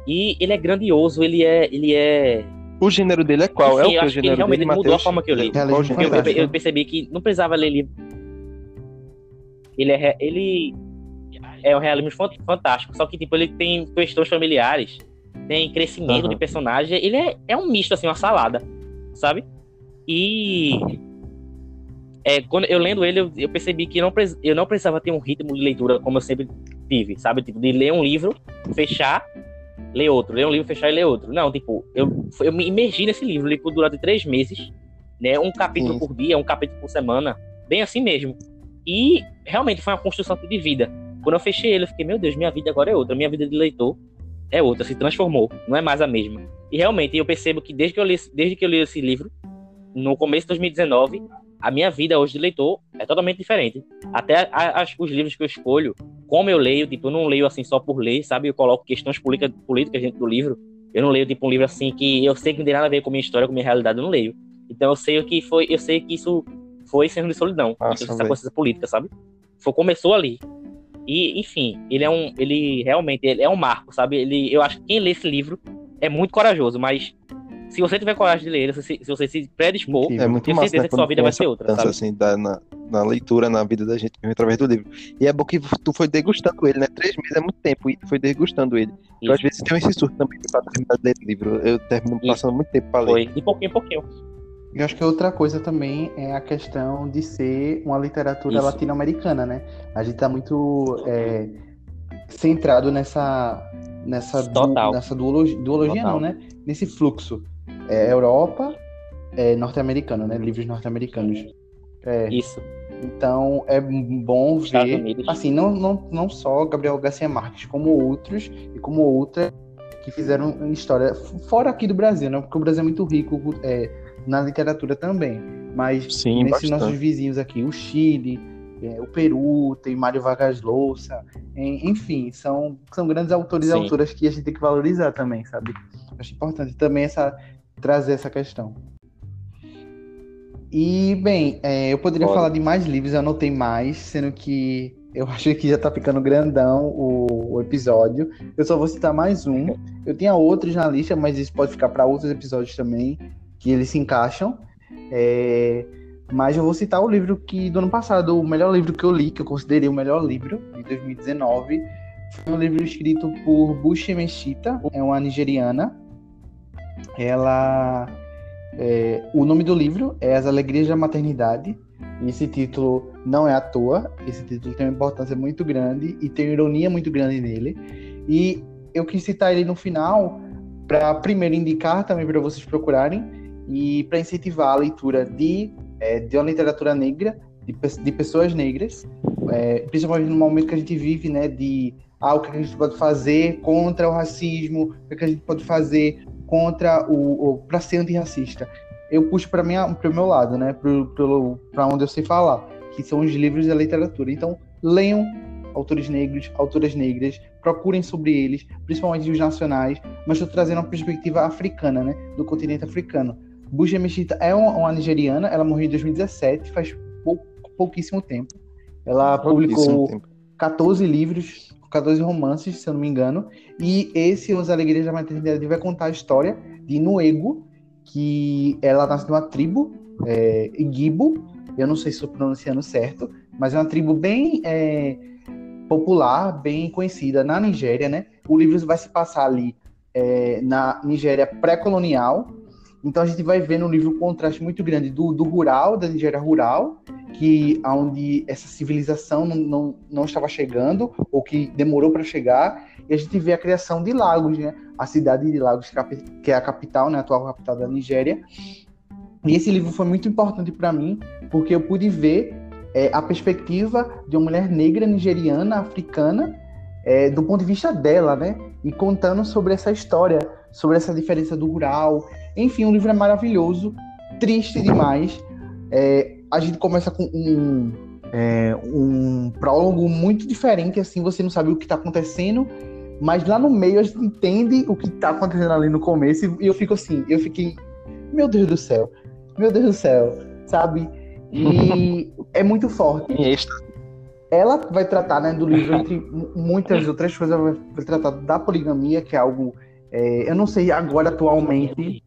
S2: E ele é grandioso, ele é. Ele é...
S3: O gênero dele é qual?
S2: Enfim,
S3: é o que
S2: o gênero realmente dele, mudou Mateus? a forma que eu li.
S1: Eu,
S2: eu, eu, percebi que não precisava ler livro. Ele é, ele é um realismo fantástico, só que tipo, ele tem questões familiares, tem crescimento uhum. de personagem, ele é, é um misto, assim, uma salada, sabe? E é, quando eu lendo ele, eu, eu, percebi que não, eu não precisava ter um ritmo de leitura como eu sempre tive, sabe? Tipo, de ler um livro, fechar, ler outro, ler um livro, fechar e ler outro. Não, tipo, eu, eu me imergi nesse livro, li por durante três meses, né? Um capítulo Sim. por dia, um capítulo por semana, bem assim mesmo. E realmente foi uma construção de vida. Quando eu fechei ele, eu fiquei, meu Deus, minha vida agora é outra, minha vida de leitor é outra, se transformou, não é mais a mesma. E realmente eu percebo que desde que eu li, desde que eu li esse livro, no começo de 2019, a minha vida hoje de leitor é totalmente diferente. Até as, os livros que eu escolho, como eu leio, tipo, eu não leio assim só por ler, sabe? Eu coloco questões políticas, políticas dentro do livro. Eu não leio tipo um livro assim que eu sei que não tem nada a ver com minha história, com minha realidade, eu não leio. Então eu sei o que foi, eu sei que isso foi sendo de solidão, Nossa, essa consciência política, sabe? Foi começou ali. E, enfim, ele é um, ele realmente ele é um marco, sabe? Ele, eu acho que quem lê esse livro é muito corajoso, mas se você tiver coragem de ler, se, se você se predispor,
S3: é muito
S2: tenho
S3: massa,
S2: certeza
S3: né,
S2: que sua vida vai ser outra, sabe?
S3: Assim, da, na, na, leitura, na vida da gente, através do livro. E é bom que tu foi degustando ele, né? Três meses é muito tempo, e tu foi degustando ele. Eu, às vezes, tenho esse surto também pra terminar de ler livro. Eu termino passando muito tempo pra ler.
S2: Foi, de pouquinho em pouquinho.
S1: Eu acho que outra coisa também é a questão de ser uma literatura latino-americana, né? A gente tá muito é, centrado nessa nessa, du, nessa duologia, duologia não, né? Nesse fluxo é, Europa, é, norte-americano, né? Livros norte-americanos. É,
S2: Isso.
S1: Então é bom ver, assim, não, não, não só Gabriel Garcia Marques, como outros e como outras que fizeram história fora aqui do Brasil, né? Porque o Brasil é muito rico é, na literatura também. mas
S3: Sim,
S1: nesses
S3: bastante.
S1: nossos vizinhos aqui, o Chile, é, o Peru, tem Mário Vargas Llosa, en- enfim, são, são grandes autores e
S2: Sim.
S1: autoras que a gente tem que valorizar também, sabe? Acho importante também essa, trazer essa questão. E, bem, é, eu poderia falar de mais livros, eu anotei mais, sendo que eu acho que já tá ficando grandão o, o episódio. Eu só vou citar mais um. Eu tinha outros na lista, mas isso pode ficar para outros episódios também, que eles se encaixam. É, mas eu vou citar o livro que, do ano passado, o melhor livro que eu li, que eu considerei o melhor livro, de 2019, foi um livro escrito por Bushi Meshita, é uma nigeriana. Ela. é, o nome do livro é As Alegrias da Maternidade. E esse título não é à toa. Esse título tem uma importância muito grande e tem uma ironia muito grande nele. E eu quis citar ele no final para primeiro indicar também para vocês procurarem e para incentivar a leitura de, é, de uma literatura negra, de, de pessoas negras, é, principalmente no momento que a gente vive, né, de ah, o que a gente pode fazer contra o racismo, o que a gente pode fazer contra o, o para ser antirracista. Eu puxo para minha para o meu lado, né, para onde eu sei falar, que são os livros da literatura. Então, leiam autores negros, autoras negras, procurem sobre eles, principalmente os nacionais, mas estou trazendo uma perspectiva africana, né, do continente africano. Buja Meshita é uma, uma nigeriana, ela morreu em 2017, faz pou- pouquíssimo tempo. Ela
S3: Pouquíssimo
S1: publicou
S3: tempo.
S1: 14 livros, 14 romances, se eu não me engano. E esse, Os Alegrias da Maternidade, vai contar a história de Nuego, que ela nasce de uma tribo, é, Igbo, eu não sei se estou pronunciando certo, mas é uma tribo bem é, popular, bem conhecida na Nigéria, né? O livro vai se passar ali é, na Nigéria pré-colonial. Então a gente vai ver no livro um contraste muito grande do, do rural, da Nigéria rural, que onde essa civilização não, não, não estava chegando, ou que demorou para chegar, e a gente vê a criação de Lagos, né? A cidade de Lagos, capi- que é a capital, né? a atual capital da Nigéria. E esse livro foi muito importante para mim, porque eu pude ver é, a perspectiva de uma mulher negra nigeriana, africana, é, do ponto de vista dela, né? E contando sobre essa história, sobre essa diferença do rural. Enfim, o livro é maravilhoso, triste demais. É, a gente começa com um, é, um prólogo muito diferente, assim, você não sabe o que está acontecendo, mas lá no meio a gente entende o que está acontecendo ali no começo, e eu fico assim, eu fiquei, meu Deus do céu, meu Deus do céu, sabe? E é muito forte. Ela vai tratar, né, do livro, entre mu- muitas outras coisas, ela vai vai tratar da poligamia, que é algo, é, eu não sei agora atualmente,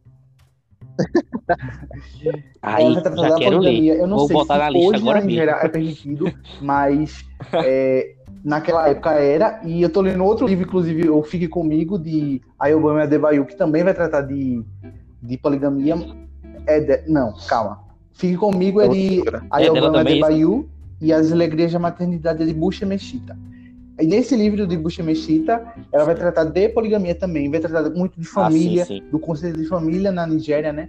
S2: Aí, já
S1: da
S2: quero ler.
S1: Eu não
S2: Vou
S1: sei
S2: botar
S1: se
S2: na lista
S1: hoje
S2: agora
S1: na
S2: mesmo.
S1: É permitido, mas é, naquela época era. E eu tô lendo outro livro, inclusive, o Fique Comigo, de Ayobami Adebayo, que também vai tratar de, de poligamia. É de- não, calma. Fique Comigo é de
S2: É
S1: Ayobami
S2: também isso?
S1: Adebayo e As Alegrias da Maternidade é de Buxa Meshita. E nesse livro de Buxa Meshita, ela vai tratar de poligamia também, vai tratar muito de família,
S2: Ah, sim, sim.
S1: do conceito de família na Nigéria, né?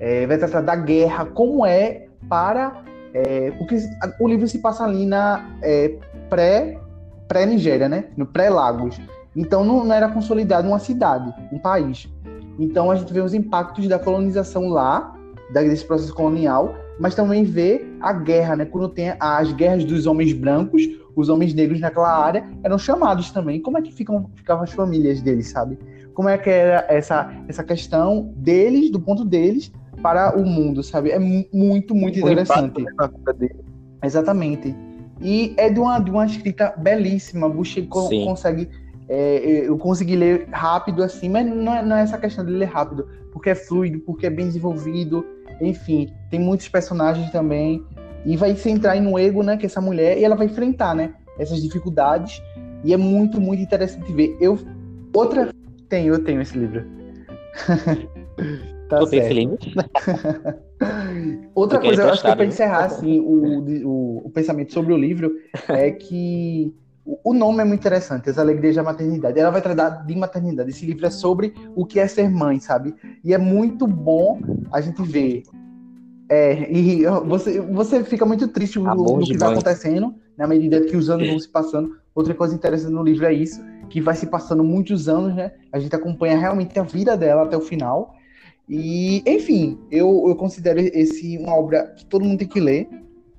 S1: É, vai tratar da guerra, como é para. é, porque o livro se passa ali na é, pré- pré-Nigéria, né? No pré-Lagos. Então não, não era consolidado uma cidade, um país. Então a gente vê os impactos da colonização lá, desse processo colonial, mas também vê a guerra, né? Quando tem as guerras dos homens brancos, os homens negros naquela área eram chamados também. Como é que ficam, ficavam as famílias deles, sabe? Como é que era essa, essa questão deles, do ponto deles, para o mundo, sabe? É mu- muito, muito interessante. Exatamente. E é de uma, de uma escrita belíssima. Bush co-
S2: Sim.
S1: consegue. é, eu consegui ler rápido assim, mas não é, não é essa questão de ler rápido, porque é fluido, porque é bem desenvolvido. Enfim, tem muitos personagens também. E vai se entrar em um ego, né? Que é essa mulher, e ela vai enfrentar, né? Essas dificuldades. E é muito, muito interessante ver. Eu. Outra. Tenho, eu tenho esse livro. tá
S2: tem esse
S1: certo.
S2: livro?
S1: Outra coisa, eu acho que
S2: né?
S1: encerrar assim, o, o, o pensamento sobre o livro é que o- nome é muito interessante, As Alegrias da Maternidade. Ela vai tratar de maternidade. Esse livro é sobre o que é ser mãe, sabe? E é muito bom a gente ver. É, e você, você fica muito triste no, no que vai
S2: mãe.
S1: acontecendo, na medida que os anos vão se passando. Outra coisa interessante no livro é isso, que vai se passando muitos anos, né? A gente acompanha realmente a vida dela até o final. E, enfim, eu, eu considero esse uma obra que todo mundo tem que ler.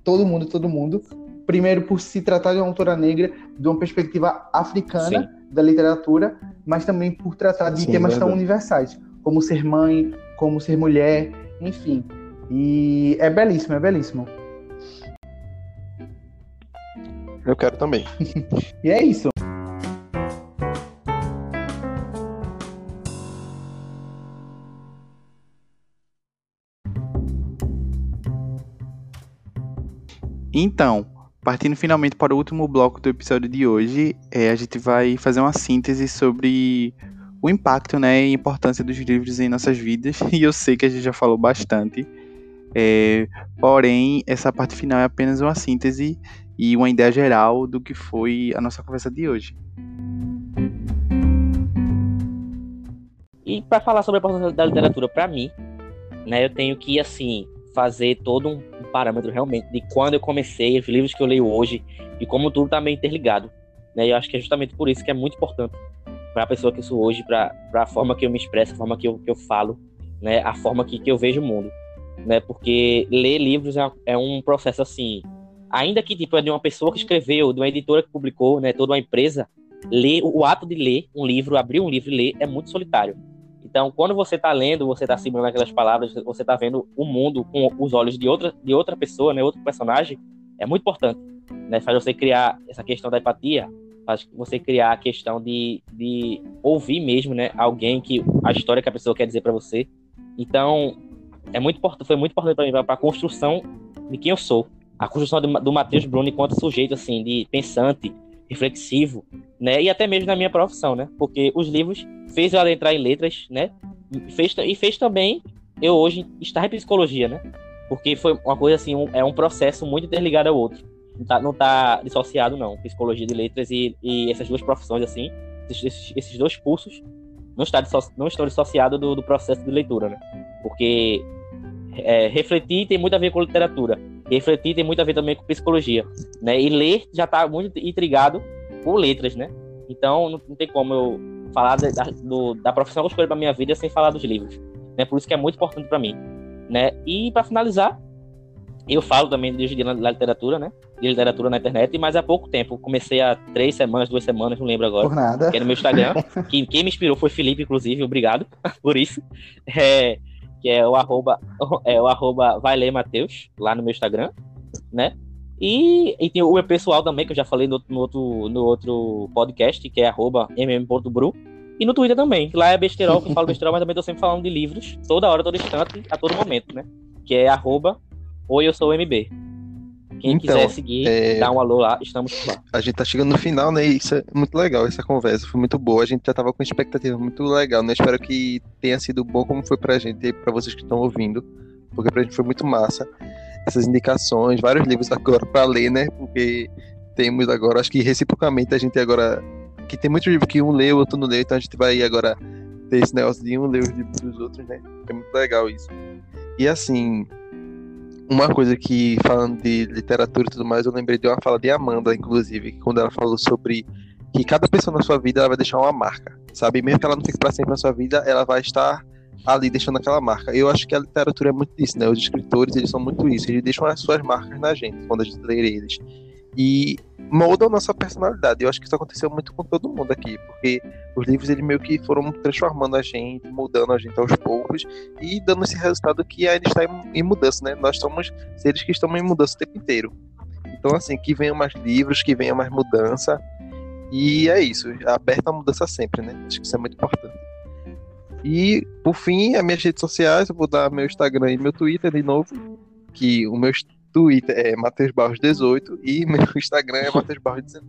S1: Todo mundo, todo mundo. Primeiro, por se tratar de uma autora negra, de uma perspectiva africana Sim. da literatura, mas também por tratar de Sim, temas tão universais, como ser mãe, como ser mulher, enfim. E é belíssimo, é belíssimo.
S3: Eu quero também.
S1: e é isso. Então, partindo finalmente para o último bloco do episódio de hoje, é, a gente vai fazer uma síntese sobre o impacto né, e importância dos livros em nossas vidas. E eu sei que a gente já falou bastante, é, porém, essa parte final é apenas uma síntese e uma ideia geral do que foi a nossa conversa de hoje.
S2: E para falar sobre a importância da literatura para mim, né, eu tenho que assim fazer todo um parâmetro realmente de quando eu comecei, os livros que eu leio hoje e como tudo está meio interligado. Né? Eu acho que é justamente por isso que é muito importante para a pessoa que eu sou hoje, para a forma que eu me expresso, a forma que eu, que eu falo, né? a forma que, que eu vejo o mundo. Né? Porque ler livros é, é um processo assim, ainda que tipo, é de uma pessoa que escreveu, de uma editora que publicou, né? toda uma empresa, ler, o ato de ler um livro, abrir um livro e ler é muito solitário. Então, quando você está lendo, você está assimilando aquelas palavras, você está vendo o mundo com os olhos de outra, de outra pessoa, né, outro personagem, é muito importante. Né? Faz você criar essa questão da empatia, faz você criar a questão de, de ouvir mesmo né, alguém que a história que a pessoa quer dizer para você. Então, é muito foi muito importante para mim para a construção de quem eu sou. A construção do, do Matheus Bruno enquanto sujeito assim de pensante, reflexivo, né? E até mesmo na minha profissão, né? Porque os livros fez eu entrar em letras, né? Fez, e fez também eu hoje estar em psicologia, né? Porque foi uma coisa assim, um, é um processo muito interligado ao outro. Não tá, não tá dissociado, não. Psicologia de letras e, e essas duas profissões, assim, esses, esses dois cursos não, está não estão dissociados do, do processo de leitura, né? Porque é, refletir tem muito a ver com literatura refletir tem muito a ver também com psicologia, né? E ler já está muito intrigado por letras, né? Então não, tem como eu falar da, do, da profissão que eu escolhi para minha vida sem falar dos livros, né? Por isso que é muito importante para mim, né? E para finalizar, eu falo também de dia na literatura, né? De literatura na internet, mas há pouco tempo. Comecei há três semanas, duas semanas, não lembro agora.
S1: Por nada.
S2: Que é no meu Instagram. que, quem me inspirou foi Felipe, inclusive, obrigado por isso. É, que é o arroba, é o arroba vai ler Mateus, lá no meu Instagram, né? E, e tem o meu pessoal também, que eu já falei no, no, outro, no outro podcast, que é arroba mm.bru. E no Twitter também, lá é besterol, que eu falo besterol, mas também tô sempre falando de livros, toda hora, todo instante, a todo momento, né? Que é arroba Oi, eu sou o MB. Quem então, quiser seguir, é... dá um alô lá, estamos lá.
S3: A gente tá chegando no final, né? Isso é muito legal, essa conversa. Foi muito boa. A gente já tava com expectativa muito legal, né? Espero que tenha sido bom como foi pra gente e pra vocês que estão ouvindo. Porque pra gente foi muito massa. Essas indicações, vários livros agora pra ler, né? Porque temos agora, acho que reciprocamente a gente agora. Que tem muitos livros que um o outro não lê, então a gente vai agora ter esse negócio de um ler os livros dos outros, né? É muito legal isso. E assim, uma coisa que, falando de literatura e tudo mais, eu lembrei de uma fala de Amanda, inclusive, quando ela falou sobre que cada pessoa na sua vida ela vai deixar uma marca, sabe? Mesmo que ela não fique para sempre na sua vida, ela vai estar ali deixando aquela marca. Eu acho que a literatura é muito isso, né? Os escritores, eles são muito isso, eles deixam as suas marcas na gente quando a gente lê eles e moldam nossa personalidade. Eu acho que isso aconteceu muito com todo mundo aqui, porque os livros eles meio que foram transformando a gente, mudando a gente aos poucos e dando esse resultado que ainda está em mudança, né? Nós somos seres que estão em mudança o tempo inteiro. Então, assim, que venham mais livros, que venha mais mudança. E é isso, aberta a mudança sempre, né? Acho que isso é muito importante. E, por fim, as minhas redes sociais, eu vou dar meu Instagram e meu Twitter de novo, que o meu Twitter é Matheus Barros 18 e meu Instagram é Matheus Barros 19.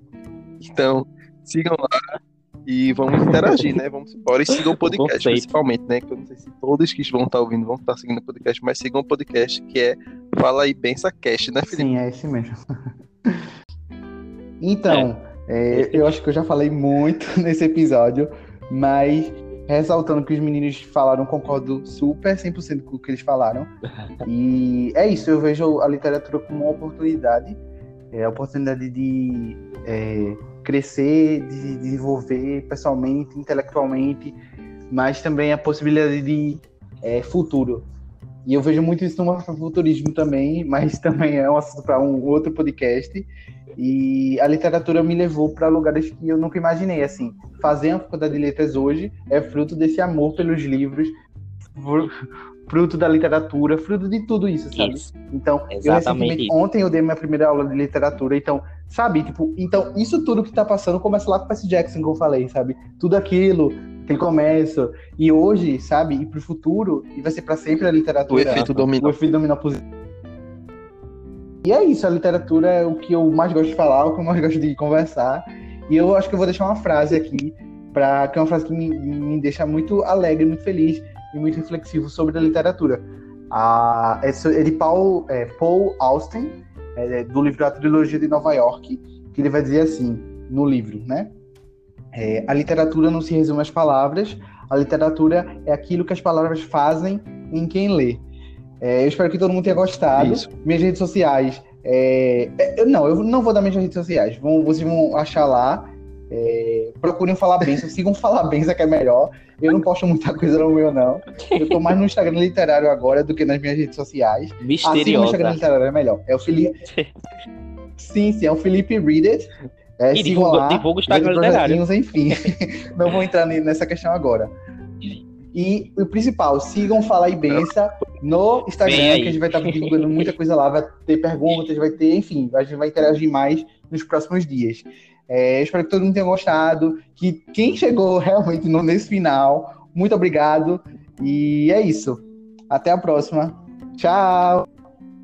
S3: Então, sigam lá e vamos interagir, né? Vamos embora e sigam o podcast, Conceito. principalmente, né? Que eu não sei se todos que vão estar ouvindo vão estar seguindo o podcast, mas sigam o podcast que é Fala aí Bença Cast, né, Felipe?
S1: Sim, é esse mesmo. então, é. É, eu acho que eu já falei muito nesse episódio, mas ressaltando que os meninos falaram, concordo super 100% com o que eles falaram. E é isso, eu vejo a literatura como uma oportunidade, é a oportunidade de é, crescer, de desenvolver pessoalmente, intelectualmente, mas também a possibilidade de é, futuro. E eu vejo muito isso no futurismo também, mas também é um assunto para um outro podcast. E a literatura me levou para lugares que eu nunca imaginei. Assim, fazer a faculdade de letras hoje é fruto desse amor pelos livros, fruto da literatura, fruto de tudo isso, sabe? Isso. Então, eu recentemente, isso. ontem eu dei minha primeira aula de literatura, então, sabe, tipo, então, isso tudo que tá passando começa lá com o Percy Jackson, que eu falei, sabe? Tudo aquilo, aquele começo, e hoje, sabe, e pro futuro, e vai ser para sempre a literatura.
S3: O efeito dominó.
S1: O efeito dominó positivo. E é isso, a literatura é o que eu mais gosto de falar, o que eu mais gosto de conversar. E eu acho que eu vou deixar uma frase aqui, pra, que é uma frase que me, me deixa muito alegre, muito feliz, e muito reflexivo sobre a literatura. Ah, é de Paul, é, Paul Austen, é, do livro A Trilogia de Nova York, que ele vai dizer assim, no livro, né? É, a literatura não se resume às palavras, a literatura é aquilo que as palavras fazem em quem lê. É, eu espero que todo mundo tenha gostado. Isso. Minhas redes sociais. É, é, não, eu não vou dar minhas redes sociais. Vão, vocês vão achar lá. É, procurem falar bem, sigam falar bem, que é melhor. Eu não posto muita coisa no meu, não. Eu tô mais no Instagram literário agora do que nas minhas redes sociais.
S2: Misteriosa. Assim,
S1: no Instagram literário é melhor. É o Felipe. sim, sim, é o Felipe Read It. É,
S2: e divulga, lá, divulga o Instagram literário.
S1: Enfim, não vou entrar nessa questão agora. E o principal, sigam Fala e Bença no Instagram, que a gente vai estar divulgando muita coisa lá, vai ter perguntas, vai ter, enfim, a gente vai interagir mais nos próximos dias. É, espero que todo mundo tenha gostado. Que quem chegou realmente no, nesse final, muito obrigado. E é isso. Até a próxima. Tchau!